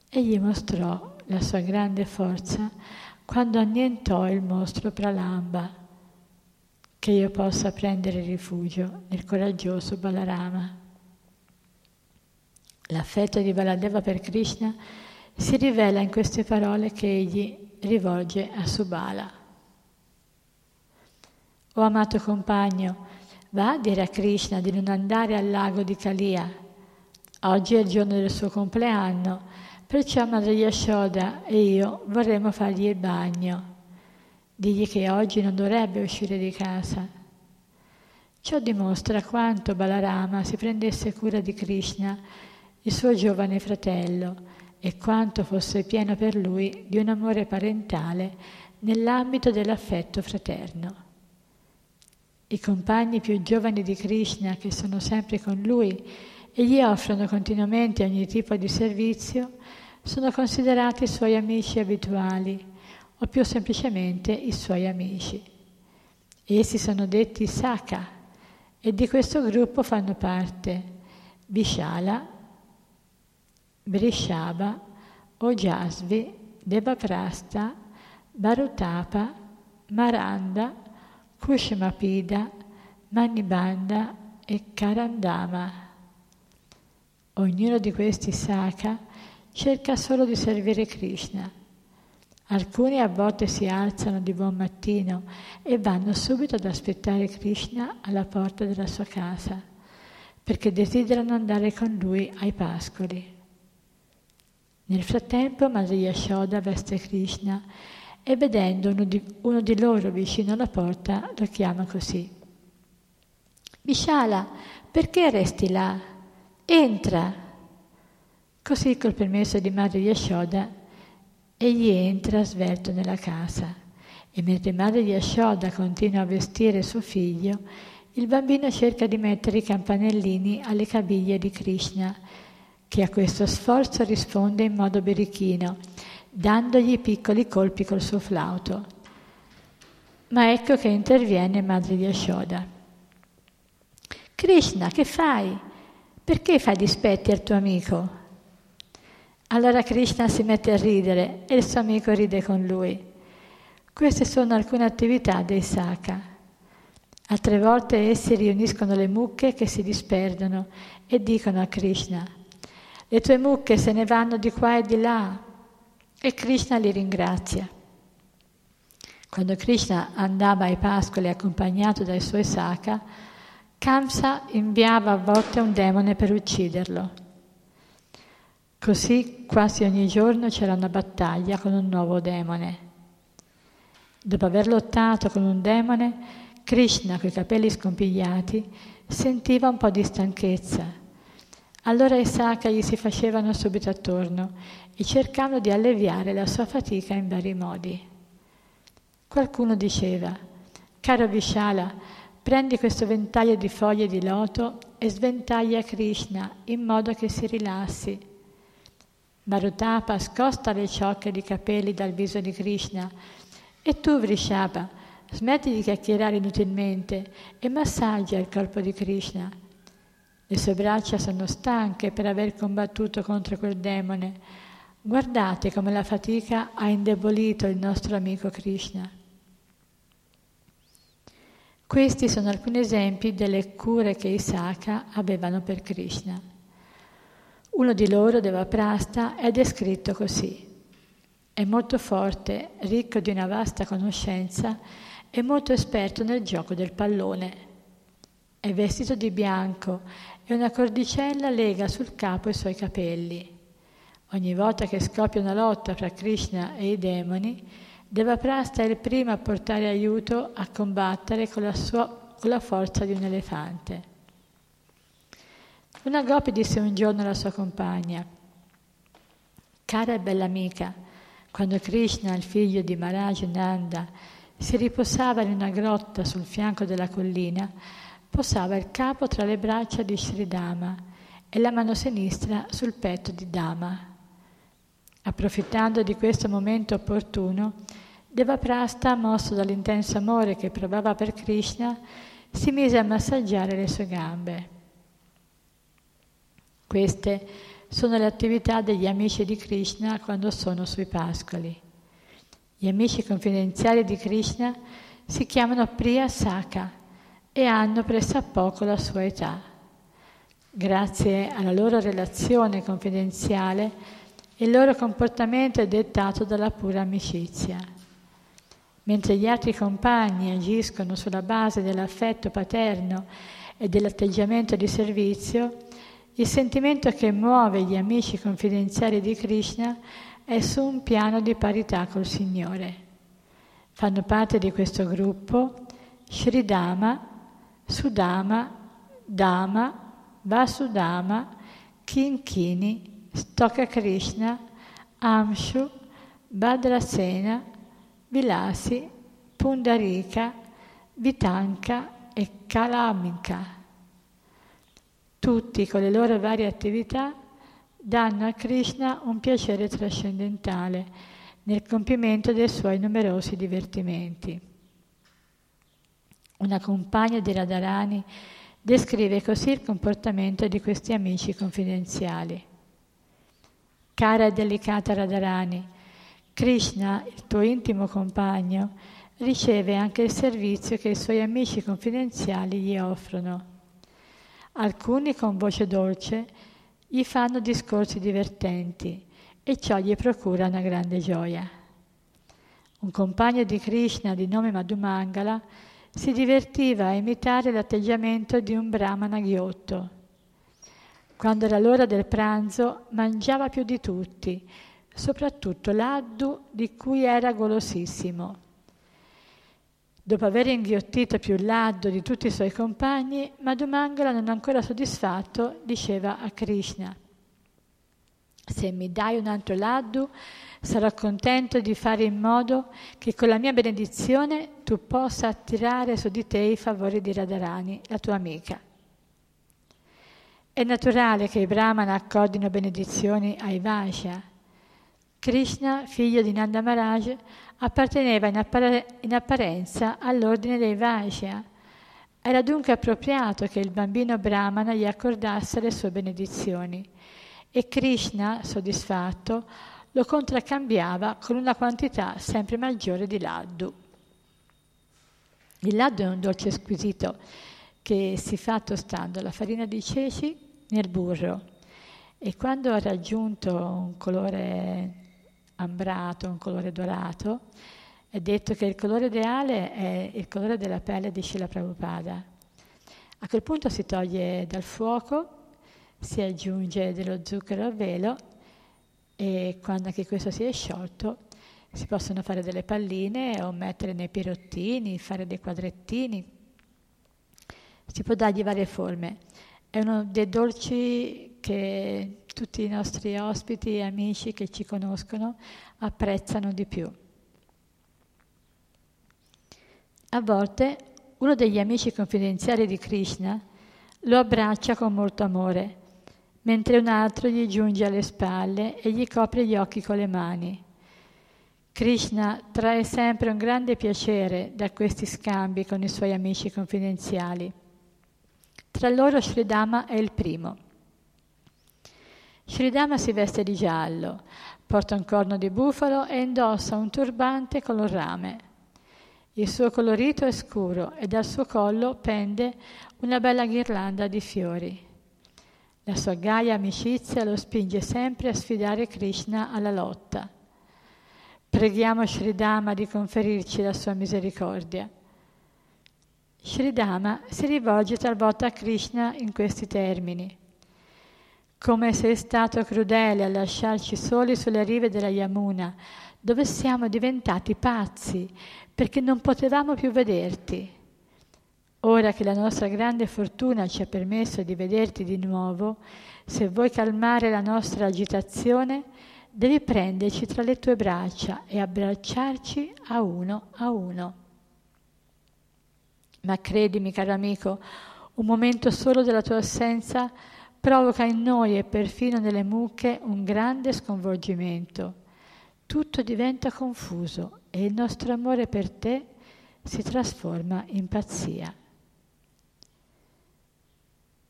Egli mostrò la sua grande forza quando annientò il mostro Pralamba, che io possa prendere rifugio nel coraggioso Balarama. L'affetto di Baladeva per Krishna si rivela in queste parole che egli rivolge a Subala. O amato compagno, va a dire a Krishna di non andare al lago di Kalia. Oggi è il giorno del suo compleanno Perciò Madre Yashoda e io vorremmo fargli il bagno. Digli che oggi non dovrebbe uscire di casa. Ciò dimostra quanto Balarama si prendesse cura di Krishna, il suo giovane fratello, e quanto fosse pieno per lui di un amore parentale nell'ambito dell'affetto fraterno. I compagni più giovani di Krishna, che sono sempre con lui e gli offrono continuamente ogni tipo di servizio, sono considerati i suoi amici abituali o più semplicemente i suoi amici. Essi sono detti Saka e di questo gruppo fanno parte Vishala, Brishaba, Ojasvi, Devaprasta, Bharutapa, Maranda, Kushmapida, Manibanda e Karandama. Ognuno di questi Saka cerca solo di servire Krishna. Alcuni a volte si alzano di buon mattino e vanno subito ad aspettare Krishna alla porta della sua casa, perché desiderano andare con lui ai pascoli. Nel frattempo Madre Yashoda veste Krishna e vedendo uno di, uno di loro vicino alla porta lo chiama così. Vishala, perché resti là? Entra! Così col permesso di Madre Yashoda egli entra svelto nella casa e mentre Madre Yashoda continua a vestire suo figlio, il bambino cerca di mettere i campanellini alle caviglie di Krishna, che a questo sforzo risponde in modo berichino, dandogli piccoli colpi col suo flauto. Ma ecco che interviene Madre Yashoda. Krishna, che fai? Perché fai dispetti al tuo amico? Allora Krishna si mette a ridere e il suo amico ride con lui. Queste sono alcune attività dei Saka. Altre volte essi riuniscono le mucche che si disperdono e dicono a Krishna, le tue mucche se ne vanno di qua e di là. E Krishna li ringrazia. Quando Krishna andava ai pascoli accompagnato dai suoi Saka, Kamsa inviava a volte un demone per ucciderlo. Così quasi ogni giorno c'era una battaglia con un nuovo demone. Dopo aver lottato con un demone, Krishna, coi capelli scompigliati, sentiva un po' di stanchezza. Allora i Saka gli si facevano subito attorno e cercavano di alleviare la sua fatica in vari modi. Qualcuno diceva, caro Vishala, prendi questo ventaglio di foglie di loto e sventaglia Krishna in modo che si rilassi Bharutapa scosta le ciocche di capelli dal viso di Krishna E tu, Vrishapa, smetti di chiacchierare inutilmente e massaggia il corpo di Krishna. Le sue braccia sono stanche per aver combattuto contro quel demone. Guardate come la fatica ha indebolito il nostro amico Krishna. Questi sono alcuni esempi delle cure che i Saka avevano per Krishna. Uno di loro, Devaprasta, è descritto così. È molto forte, ricco di una vasta conoscenza e molto esperto nel gioco del pallone. È vestito di bianco e una cordicella lega sul capo i suoi capelli. Ogni volta che scoppia una lotta fra Krishna e i demoni, Devaprasta è il primo a portare aiuto a combattere con la, sua, con la forza di un elefante. Una Gopi disse un giorno alla sua compagna, cara e bella amica, quando Krishna, il figlio di Maharaj Nanda, si riposava in una grotta sul fianco della collina, posava il capo tra le braccia di Sridama e la mano sinistra sul petto di Dama. Approfittando di questo momento opportuno, Devaprasta, mosso dall'intenso amore che provava per Krishna, si mise a massaggiare le sue gambe. Queste sono le attività degli amici di Krishna quando sono sui pascoli. Gli amici confidenziali di Krishna si chiamano Priya Saka e hanno pressappoco la sua età. Grazie alla loro relazione confidenziale, il loro comportamento è dettato dalla pura amicizia. Mentre gli altri compagni agiscono sulla base dell'affetto paterno e dell'atteggiamento di servizio, il sentimento che muove gli amici confidenziali di Krishna è su un piano di parità col Signore. Fanno parte di questo gruppo Sridama, Sudama, Dama, Vasudama, Kinkini, Stoka Krishna, Amshu, Badrasena, Vilasi, Pundarika, Vitanka e Kalamika. Tutti con le loro varie attività danno a Krishna un piacere trascendentale nel compimento dei suoi numerosi divertimenti. Una compagna di Radharani descrive così il comportamento di questi amici confidenziali. Cara e delicata Radharani, Krishna, il tuo intimo compagno, riceve anche il servizio che i suoi amici confidenziali gli offrono. Alcuni con voce dolce gli fanno discorsi divertenti e ciò gli procura una grande gioia. Un compagno di Krishna di nome Madhumangala si divertiva a imitare l'atteggiamento di un brahmana ghiotto. Quando era l'ora del pranzo mangiava più di tutti soprattutto l'addu di cui era golosissimo. Dopo aver inghiottito più l'addu di tutti i suoi compagni, Madhumangala, non ancora soddisfatto, diceva a Krishna, se mi dai un altro laddu, sarò contento di fare in modo che con la mia benedizione tu possa attirare su di te i favori di Radharani, la tua amica. È naturale che i brahmana accordino benedizioni ai Vaishya, Krishna, figlio di Nanda Maharaj, apparteneva in, appare- in apparenza all'ordine dei Vaishya. Era dunque appropriato che il bambino Brahmana gli accordasse le sue benedizioni e Krishna, soddisfatto, lo contraccambiava con una quantità sempre maggiore di laddu. Il laddu è un dolce squisito che si fa tostando la farina di ceci nel burro e quando ha raggiunto un colore ambrato, un colore dorato, è detto che il colore ideale è il colore della pelle di Shila Prabhupada. A quel punto si toglie dal fuoco, si aggiunge dello zucchero a velo e quando anche questo si è sciolto si possono fare delle palline o mettere nei pirottini, fare dei quadrettini. Si può dargli varie forme. È uno dei dolci che tutti i nostri ospiti e amici che ci conoscono apprezzano di più. A volte uno degli amici confidenziali di Krishna lo abbraccia con molto amore, mentre un altro gli giunge alle spalle e gli copre gli occhi con le mani. Krishna trae sempre un grande piacere da questi scambi con i suoi amici confidenziali. Tra loro Sridama è il primo. Sridama si veste di giallo, porta un corno di bufalo e indossa un turbante un rame. Il suo colorito è scuro e dal suo collo pende una bella ghirlanda di fiori. La sua gaia amicizia lo spinge sempre a sfidare Krishna alla lotta. Preghiamo Sridama di conferirci la sua misericordia. Sridama si rivolge talvolta a Krishna in questi termini. Come sei stato crudele a lasciarci soli sulle rive della Yamuna, dove siamo diventati pazzi perché non potevamo più vederti. Ora che la nostra grande fortuna ci ha permesso di vederti di nuovo, se vuoi calmare la nostra agitazione, devi prenderci tra le tue braccia e abbracciarci a uno a uno. Ma credimi, caro amico, un momento solo della tua assenza provoca in noi e perfino nelle mucche un grande sconvolgimento. Tutto diventa confuso e il nostro amore per te si trasforma in pazzia.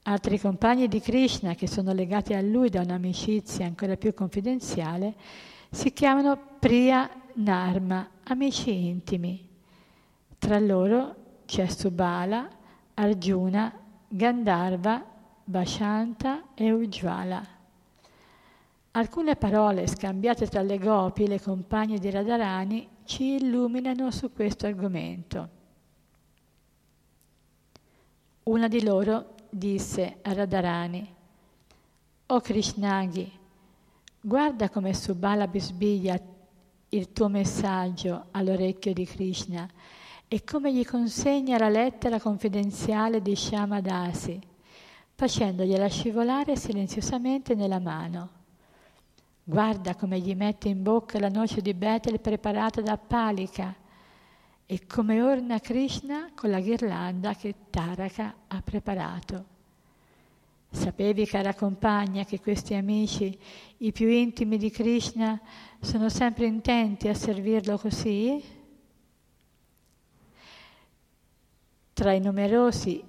Altri compagni di Krishna che sono legati a lui da un'amicizia ancora più confidenziale si chiamano Priya Narma, amici intimi. Tra loro c'è Subala, Arjuna, Gandharva, Bashanta e Ujjvala. Alcune parole scambiate tra le gopi, le compagne di Radharani, ci illuminano su questo argomento. Una di loro disse a Radharani, O Krishnagi, guarda come Subala bisbiglia il tuo messaggio all'orecchio di Krishna e come gli consegna la lettera confidenziale di Shamadasi, facendogliela scivolare silenziosamente nella mano. Guarda come gli mette in bocca la noce di Betel preparata da Palika e come orna Krishna con la ghirlanda che Taraka ha preparato. Sapevi, cara compagna, che questi amici, i più intimi di Krishna, sono sempre intenti a servirlo così? Tra i numerosi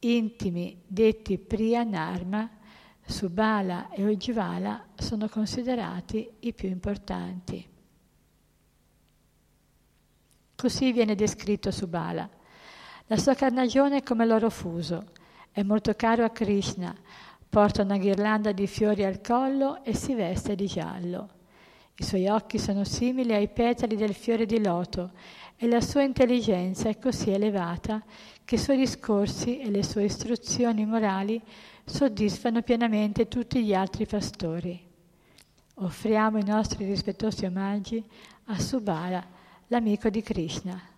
intimi detti Priyanarma, Subala e Ujjvala sono considerati i più importanti. Così viene descritto Subala. La sua carnagione è come l'oro fuso, è molto caro a Krishna, porta una ghirlanda di fiori al collo e si veste di giallo. I suoi occhi sono simili ai petali del fiore di loto e la sua intelligenza è così elevata che i suoi discorsi e le sue istruzioni morali soddisfano pienamente tutti gli altri pastori. Offriamo i nostri rispettosi omaggi a Subala, l'amico di Krishna.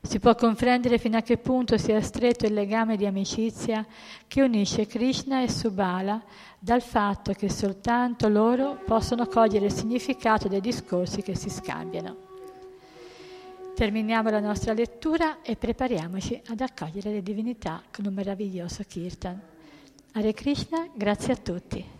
Si può comprendere fino a che punto sia stretto il legame di amicizia che unisce Krishna e Subala dal fatto che soltanto loro possono cogliere il significato dei discorsi che si scambiano. Terminiamo la nostra lettura e prepariamoci ad accogliere le divinità con un meraviglioso kirtan. Hare Krishna, grazie a tutti.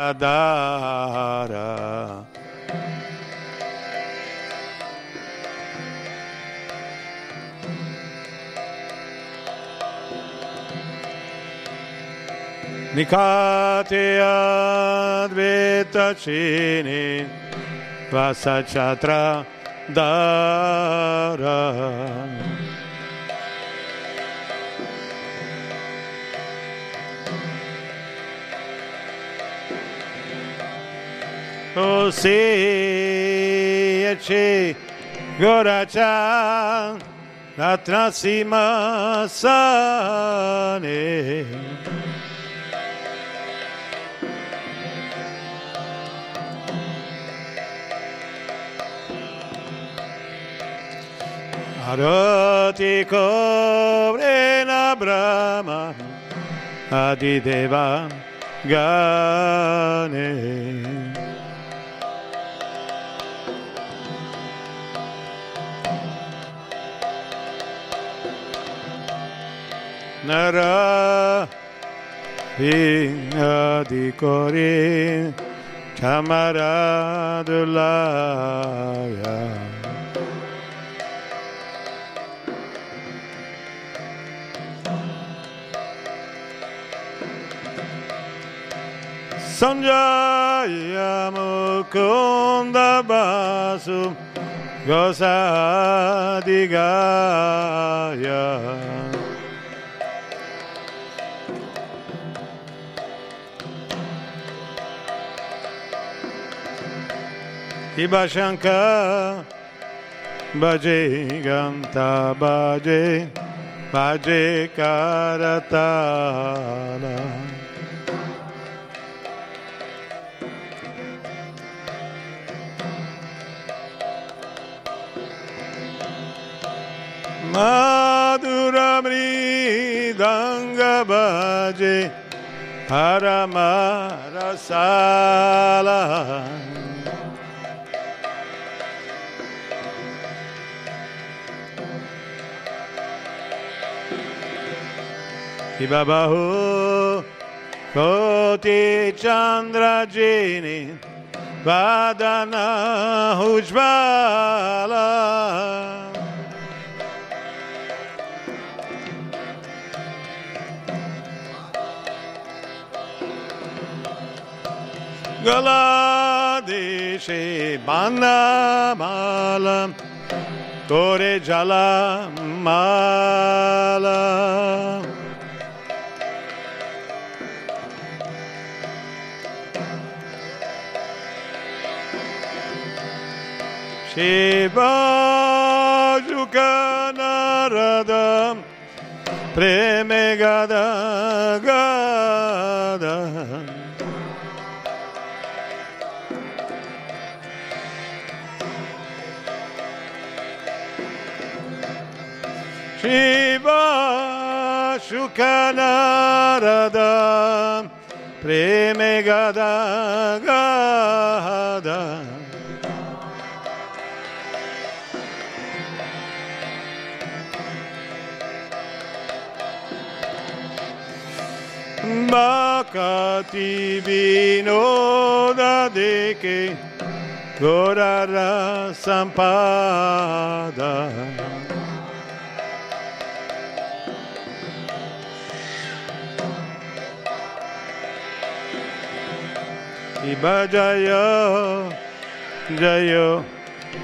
Adara. Nikate Advaita Chini Vasachatra Dara. Oseche Goracha Natrasima Sane. Arati Kovrena Brahma Adideva Gane Nara Adikori Kamaradulaya Sanjaya Mukunda Basu Gosadigaya Shiv शंकर बजे गंता बजे बजे करताला मधुरमृदङ्गभजे परमरसाला Babahu Koti Chandra Jini Vadana Ujvala Galadeshe Bandamalam Kore Jalam Malam Shiva Jukanaradam Premegada Gada Shiva Shukanaradam Premegada Makati vinoda deke Gorara sampada Iba Jayo Jayo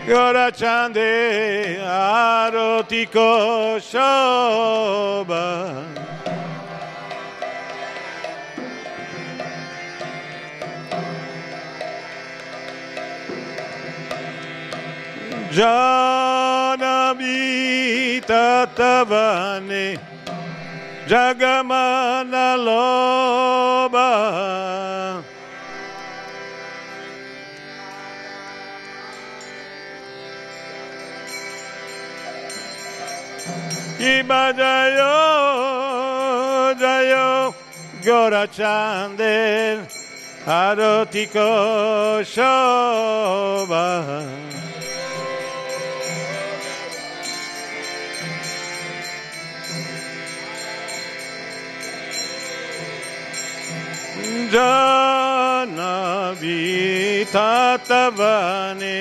Gorachande Arotiko Shoba Janami Tatavane Jagamana Loba. Iba Jayo Jayo Gorachandel Arotiko Shoba भञ्जनविततवने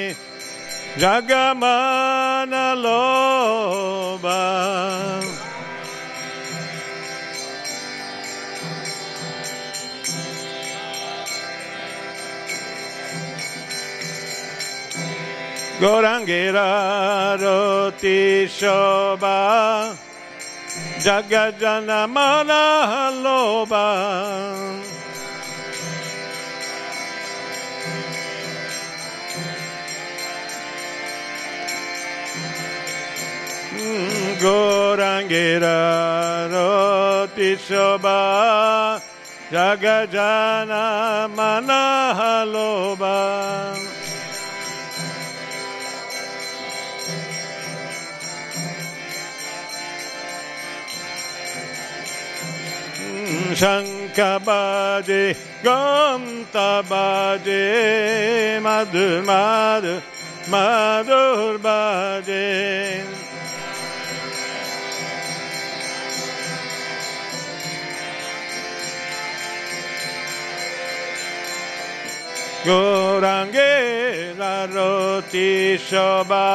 जगमनलोभ गौराङ्गिरारति शोभा जगजनमनलोभा Gorangira Rotishoba Jagajana Manahaloba. Hmm, Shankabaji Gomtabaji Madhur Madhur Madhur Baji गौराङ्गे गारोति शोभा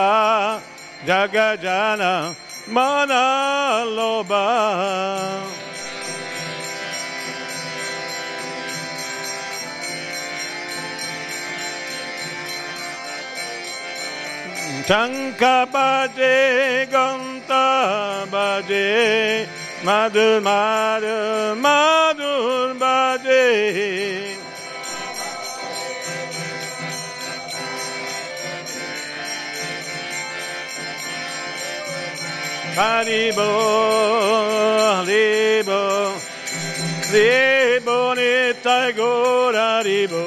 जगजन मन लोभा शङ्ख बजे गन्त बजे मधुर माधुर माधुर बजे haribo, haribo, nitai gor haribo.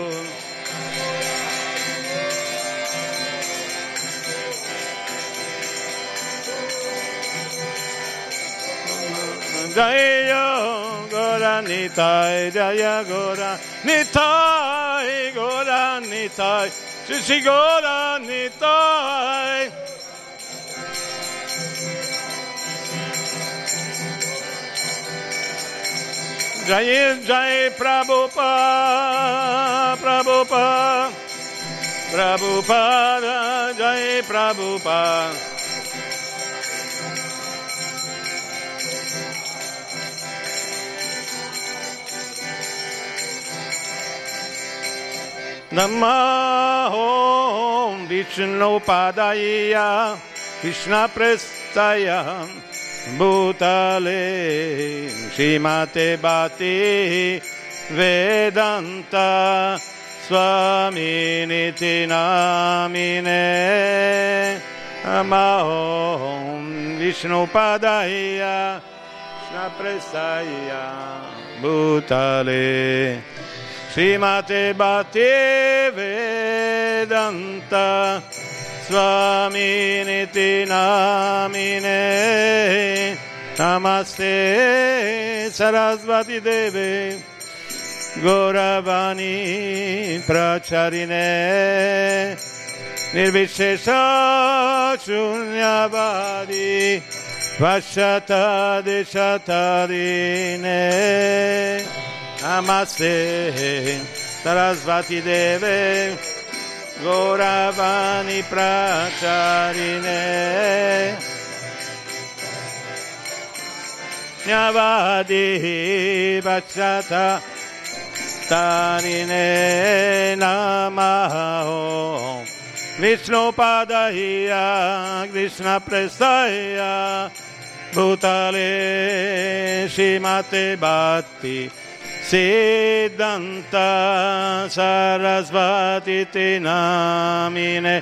Jaya Nitai Jaya Gora Nitai Gora Nitai Gora Nitai जय जय प्रभुपा प्रभुपा। प्रभुपा जय प्रभुपा। नमः ॐ कृष्णा कृष्णप्रस्थय। Bhutale Shimate Bhati Vedanta Swami Niti Namine Namo Vishnu Padaya Krishna Prestaya Bhutale Srimate Bhakti Vedanta Swami Niti Namine Namaste Sarasvati Deve Goravani Pracharine Nirvishesha गौरवाणि प्राचारिणे न्यवादिः वक्षत तारिणे नमः विष्णोपादयिया कृष्णप्रसया भूतले श्रीमते भाति Siddhanta Sarasvati te namine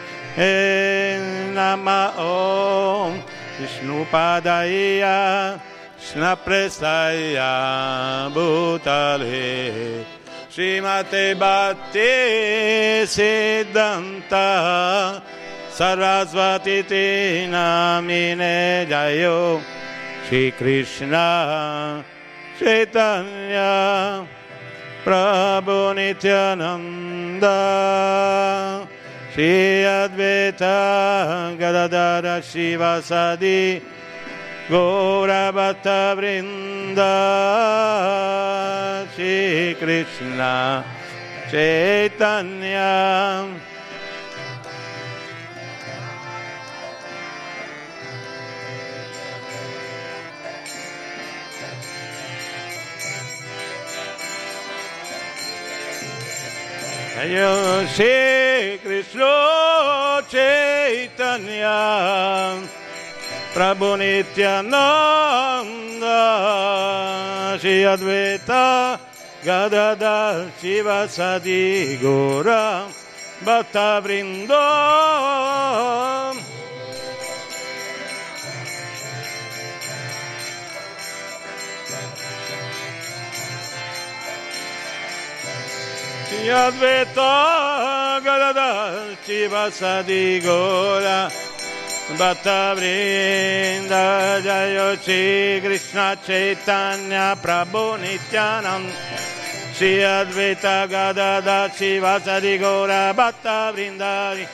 Nama Om Vishnu Padaya Snaprestaya Bhutale Srimate Bhakti Siddhanta Sarasvati te namine Jayo Shri Krishna Chaitanya Prabhu Nityananda Shri Advaita Gadadara Shivasadi Gaura Bhatta Vrinda Jaya Shri Krishna Chaitanya Prabhu Nityananda Shri Advaita Gadada Shiva Sadi Gora Bhatta Vrindam Advaita Gadada Shiva Sadi Gora Bhatta Vrinda Jayo Shri Krishna Chaitanya Prabhu Nityananda. Shri Advaita Gadada Shiva Sadi Gora Bhatta Vrindari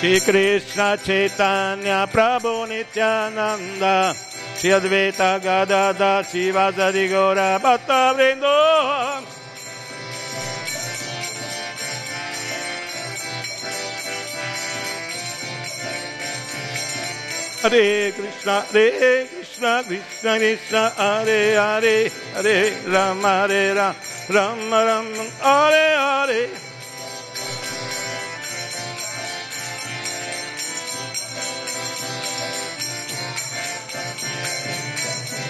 Shri Krishna Chaitanya Prabhu Nityananda Shri Advaita Gadada Shiva Sadi Gora Bhatta Vrinda Hare Krishna, Hare Krishna, Krishna Krishna, Hare Hare, Hare Rama, Hare Rama, Rama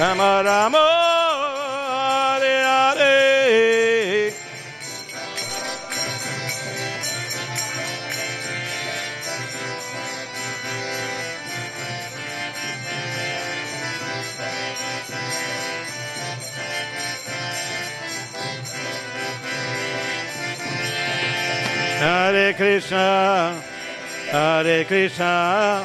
Rama Rama, Hare Hare. Hare Krishna, Hare Krishna,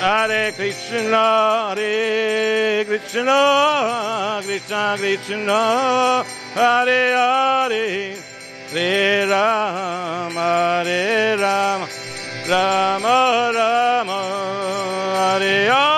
Hare Krishna, Hare Krishna, Krishna Krishna, Hare Hare, Hare Rama, Hare Rama, Rama Rama, Hare Hare.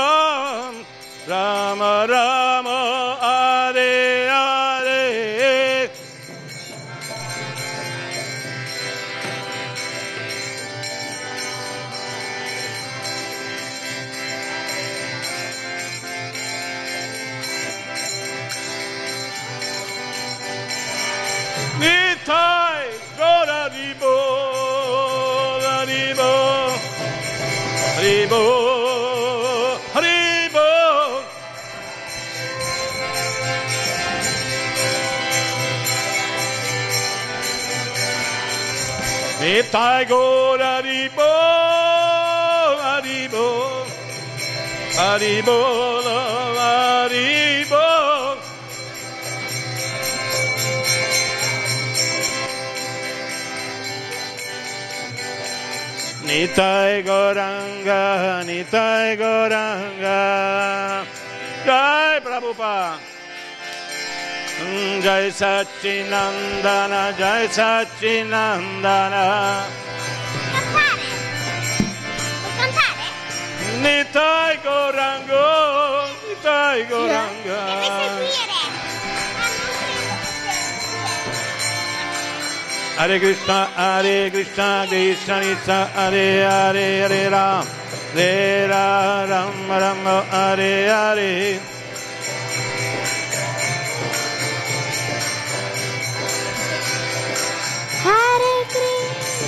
Nitai Gora Ribo, Haribo, Haribo, Haribo. Nitai Goranga, Nitai Goranga, Jai Prabhupada, Satchinandana, Cantare? Vuoi cantare? Nitai Gorango, Nitai Goranga. seguire. Hare Krishna, Hare Krishna, Krishna Krishna, Hare Hare, Hare Ram, Hare Ram, Ram Ram, Hare. Hare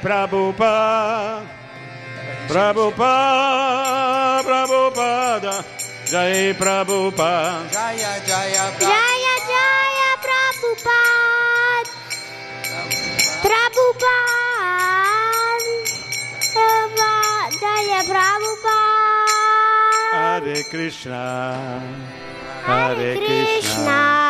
Prabhupada, Prabhupada, Prabhupada, Jai Prabhupada. Jaya Jaya Jaya Jaya Prabhupada, Prabhupada, Prabhupada, Jaya Prabhupada. Hare Krishna, Hare Krishna.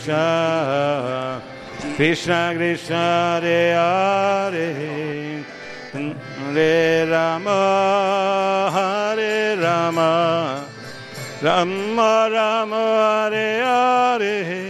Krishna, Krishna Krishna Hare Hare, Hare Rama, Hare Rama, Rama Rama Hare Hare.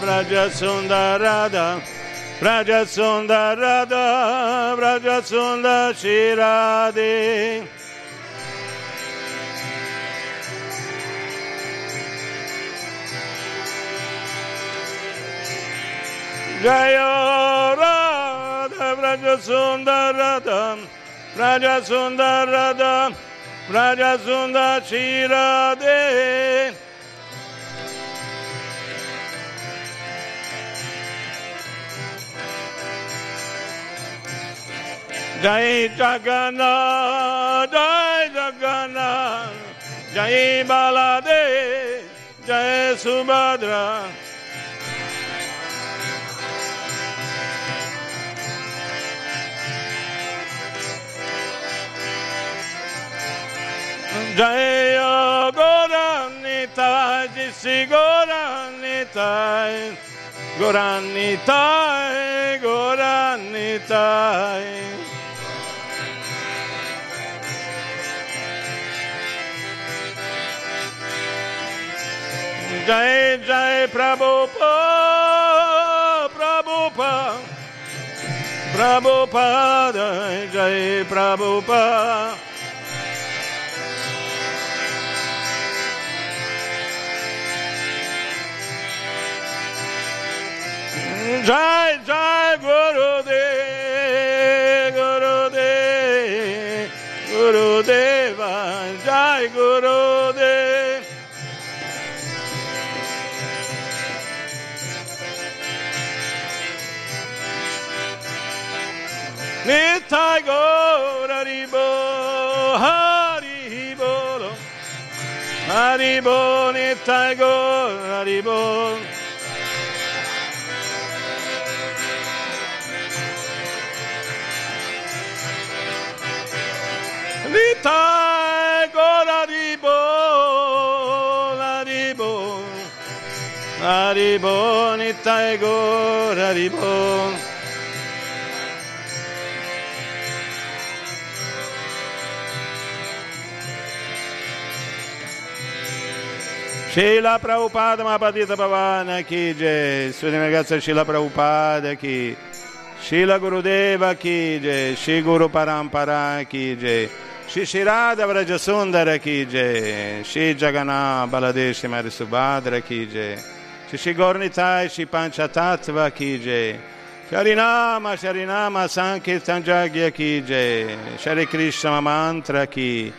Braja Sundarada Braja Sundarada Braja Sundar Shiradi. Jaya Radha Braja Sundarada Braja Sundarada Braja Sundar Shiradi. Shirade Jai Jagannath, Jai Jagannath, Jai Balade, Jai Subhadra. Jai Goranita, Jisi Goranita, Goranita, Goranita. Jai Jai Prabhupada, Prabhupada, Prabhupada, Jai Prabhupada. Jai Jai Gurudev, Gurudev, Gurudeva, Jai Gurudev. Nithai Goraribo Haribolo Haribo Nithai Goraribo Nithai Goraribo Haribo. Haribo Nithai Goraribo Haribo. Shila Prabhupada Mahapadita Bhavana ki jai, Suni ragazza Shila Prabhupada ki, Shila Gurudeva ki jai, Shri Guru Parampara ki jai, Shri Shirada Vrajasundara ki jai, Shri Jagannath Baladeshi Marisubhadra ki jai, Shri Shri Gornitai Shri Panchatattva ki jai, Sharinama Sharinama Sankirtan Jagya ki jai, Shri Krishna Mantra ki,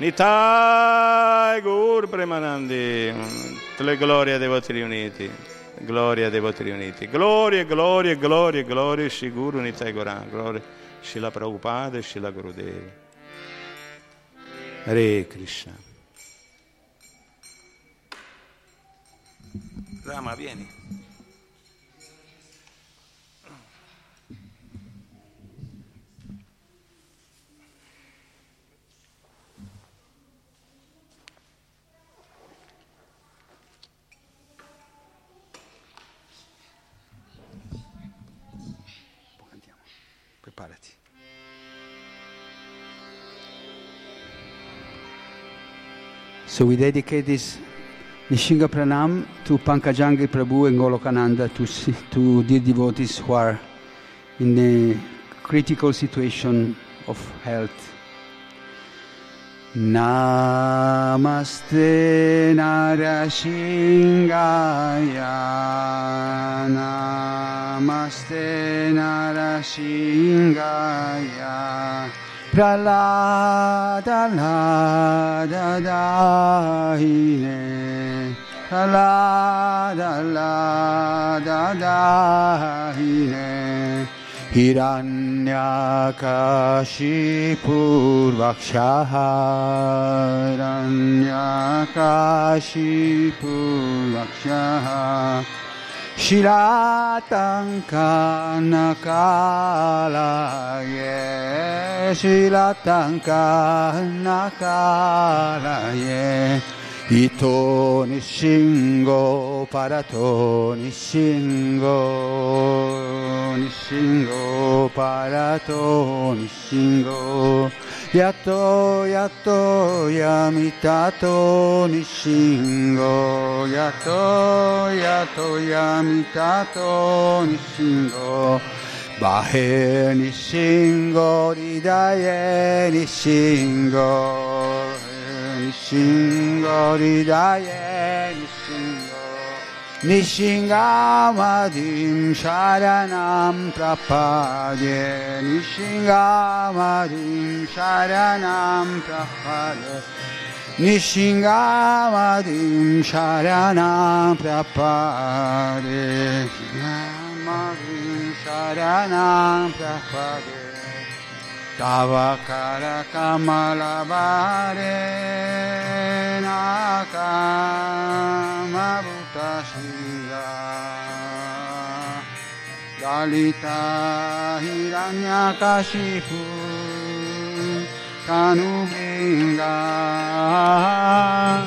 Nitai Gur Premanandi, le glorie dei voti riuniti, gloria dei voti riuniti, gloria, gloria, gloria, gloria, Shri Guru Nitai Goran, gloria, Shila Prabhupada e Shila Gurudevi. Hare Krishna. Rama, vieni. So we dedicate this Nishinga Pranam to Pankajangi Prabhu and Golokananda to, to dear devotees who are in a critical situation of health. Namaste Narashingaya Namaste Narashingaya pra la da la da da hi ne pra la da la da da hi ne हिरण्यकाशीपूर्वक्षः हिरण्यकाशीपूर्वक्षः 白短かなからげ白短かなからげ糸に信号パラトに信号。に信号パラトに信号。やっとやっと闇たとに信号やっとやっと闇たとに信号バヘに信号リダエに信号にんごリダエに信号 prapade Nishingamadim sharanam prapade Nishingamadim sharanam prapade Tava kara kamala bare nakama bhutashira Dalita hiranyakashipu kanubinga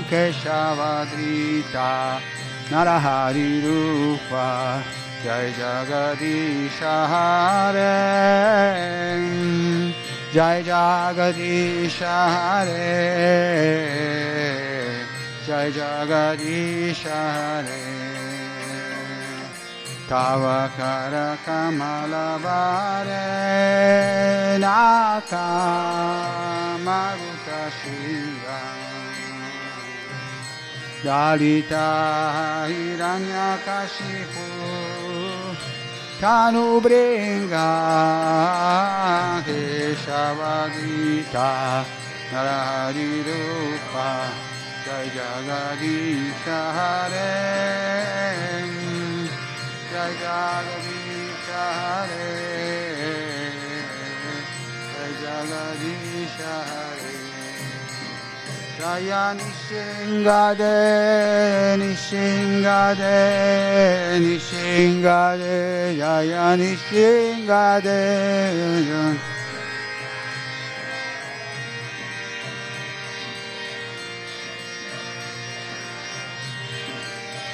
keshavadrita narahari rupa Jai Jagadisha Hare Jai Jagadisha Hare Jai Jagadisha Hare Tavakara Kamala Vare Nakamaruta Shiva Tanubringa Keshavadita Narahari Rupa Jai Jagadisha Hare Jai Jagadisha Hare Jai Jagadisha Hare Jaya Nishingade, Nishingade, Nishingade, Jaya Nishingade.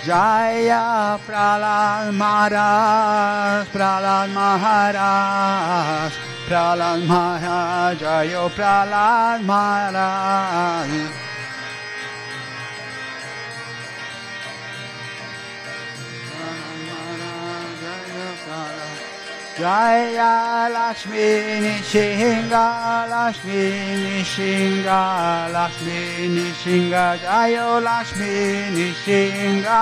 Jaya Pralal Maharaj, Pralal Maharaj, Pralal Maharaj, Jaya Pralal Maharaj. Jaya Lakshmi Nishinga, Lakshmi Nishinga, Lakshmi Nishinga, Jaya Lakshmi Nishinga.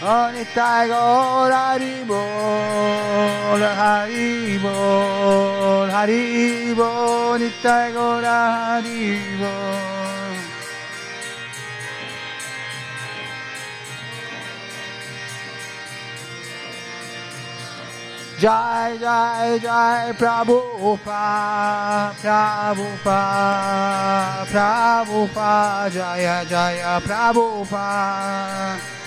Nitai Gaur Haribol, Haribol, Haribol, Nitai Gaur Haribol. Jai Jai Jai Prabhupada, Prabhupada, Prabhupada, Jaya Jaya Prabhupada.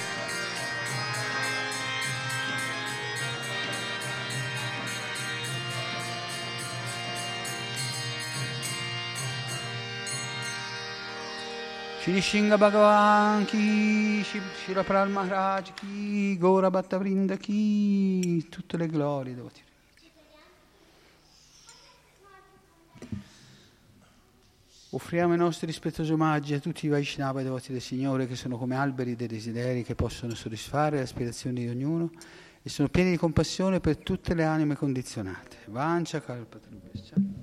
Shri Shinga Bhagavan ki, Shri Pral Maharaj ki, Gora Bhatta Vrinda ki, tutte le glorie devo dire. Offriamo i nostri rispettosi omaggi a tutti i Vaishnava e devoti del Signore che sono come alberi dei desideri che possono soddisfare le aspirazioni di ognuno e sono pieni di compassione per tutte le anime condizionate. Vancia Kalpatrubhascha.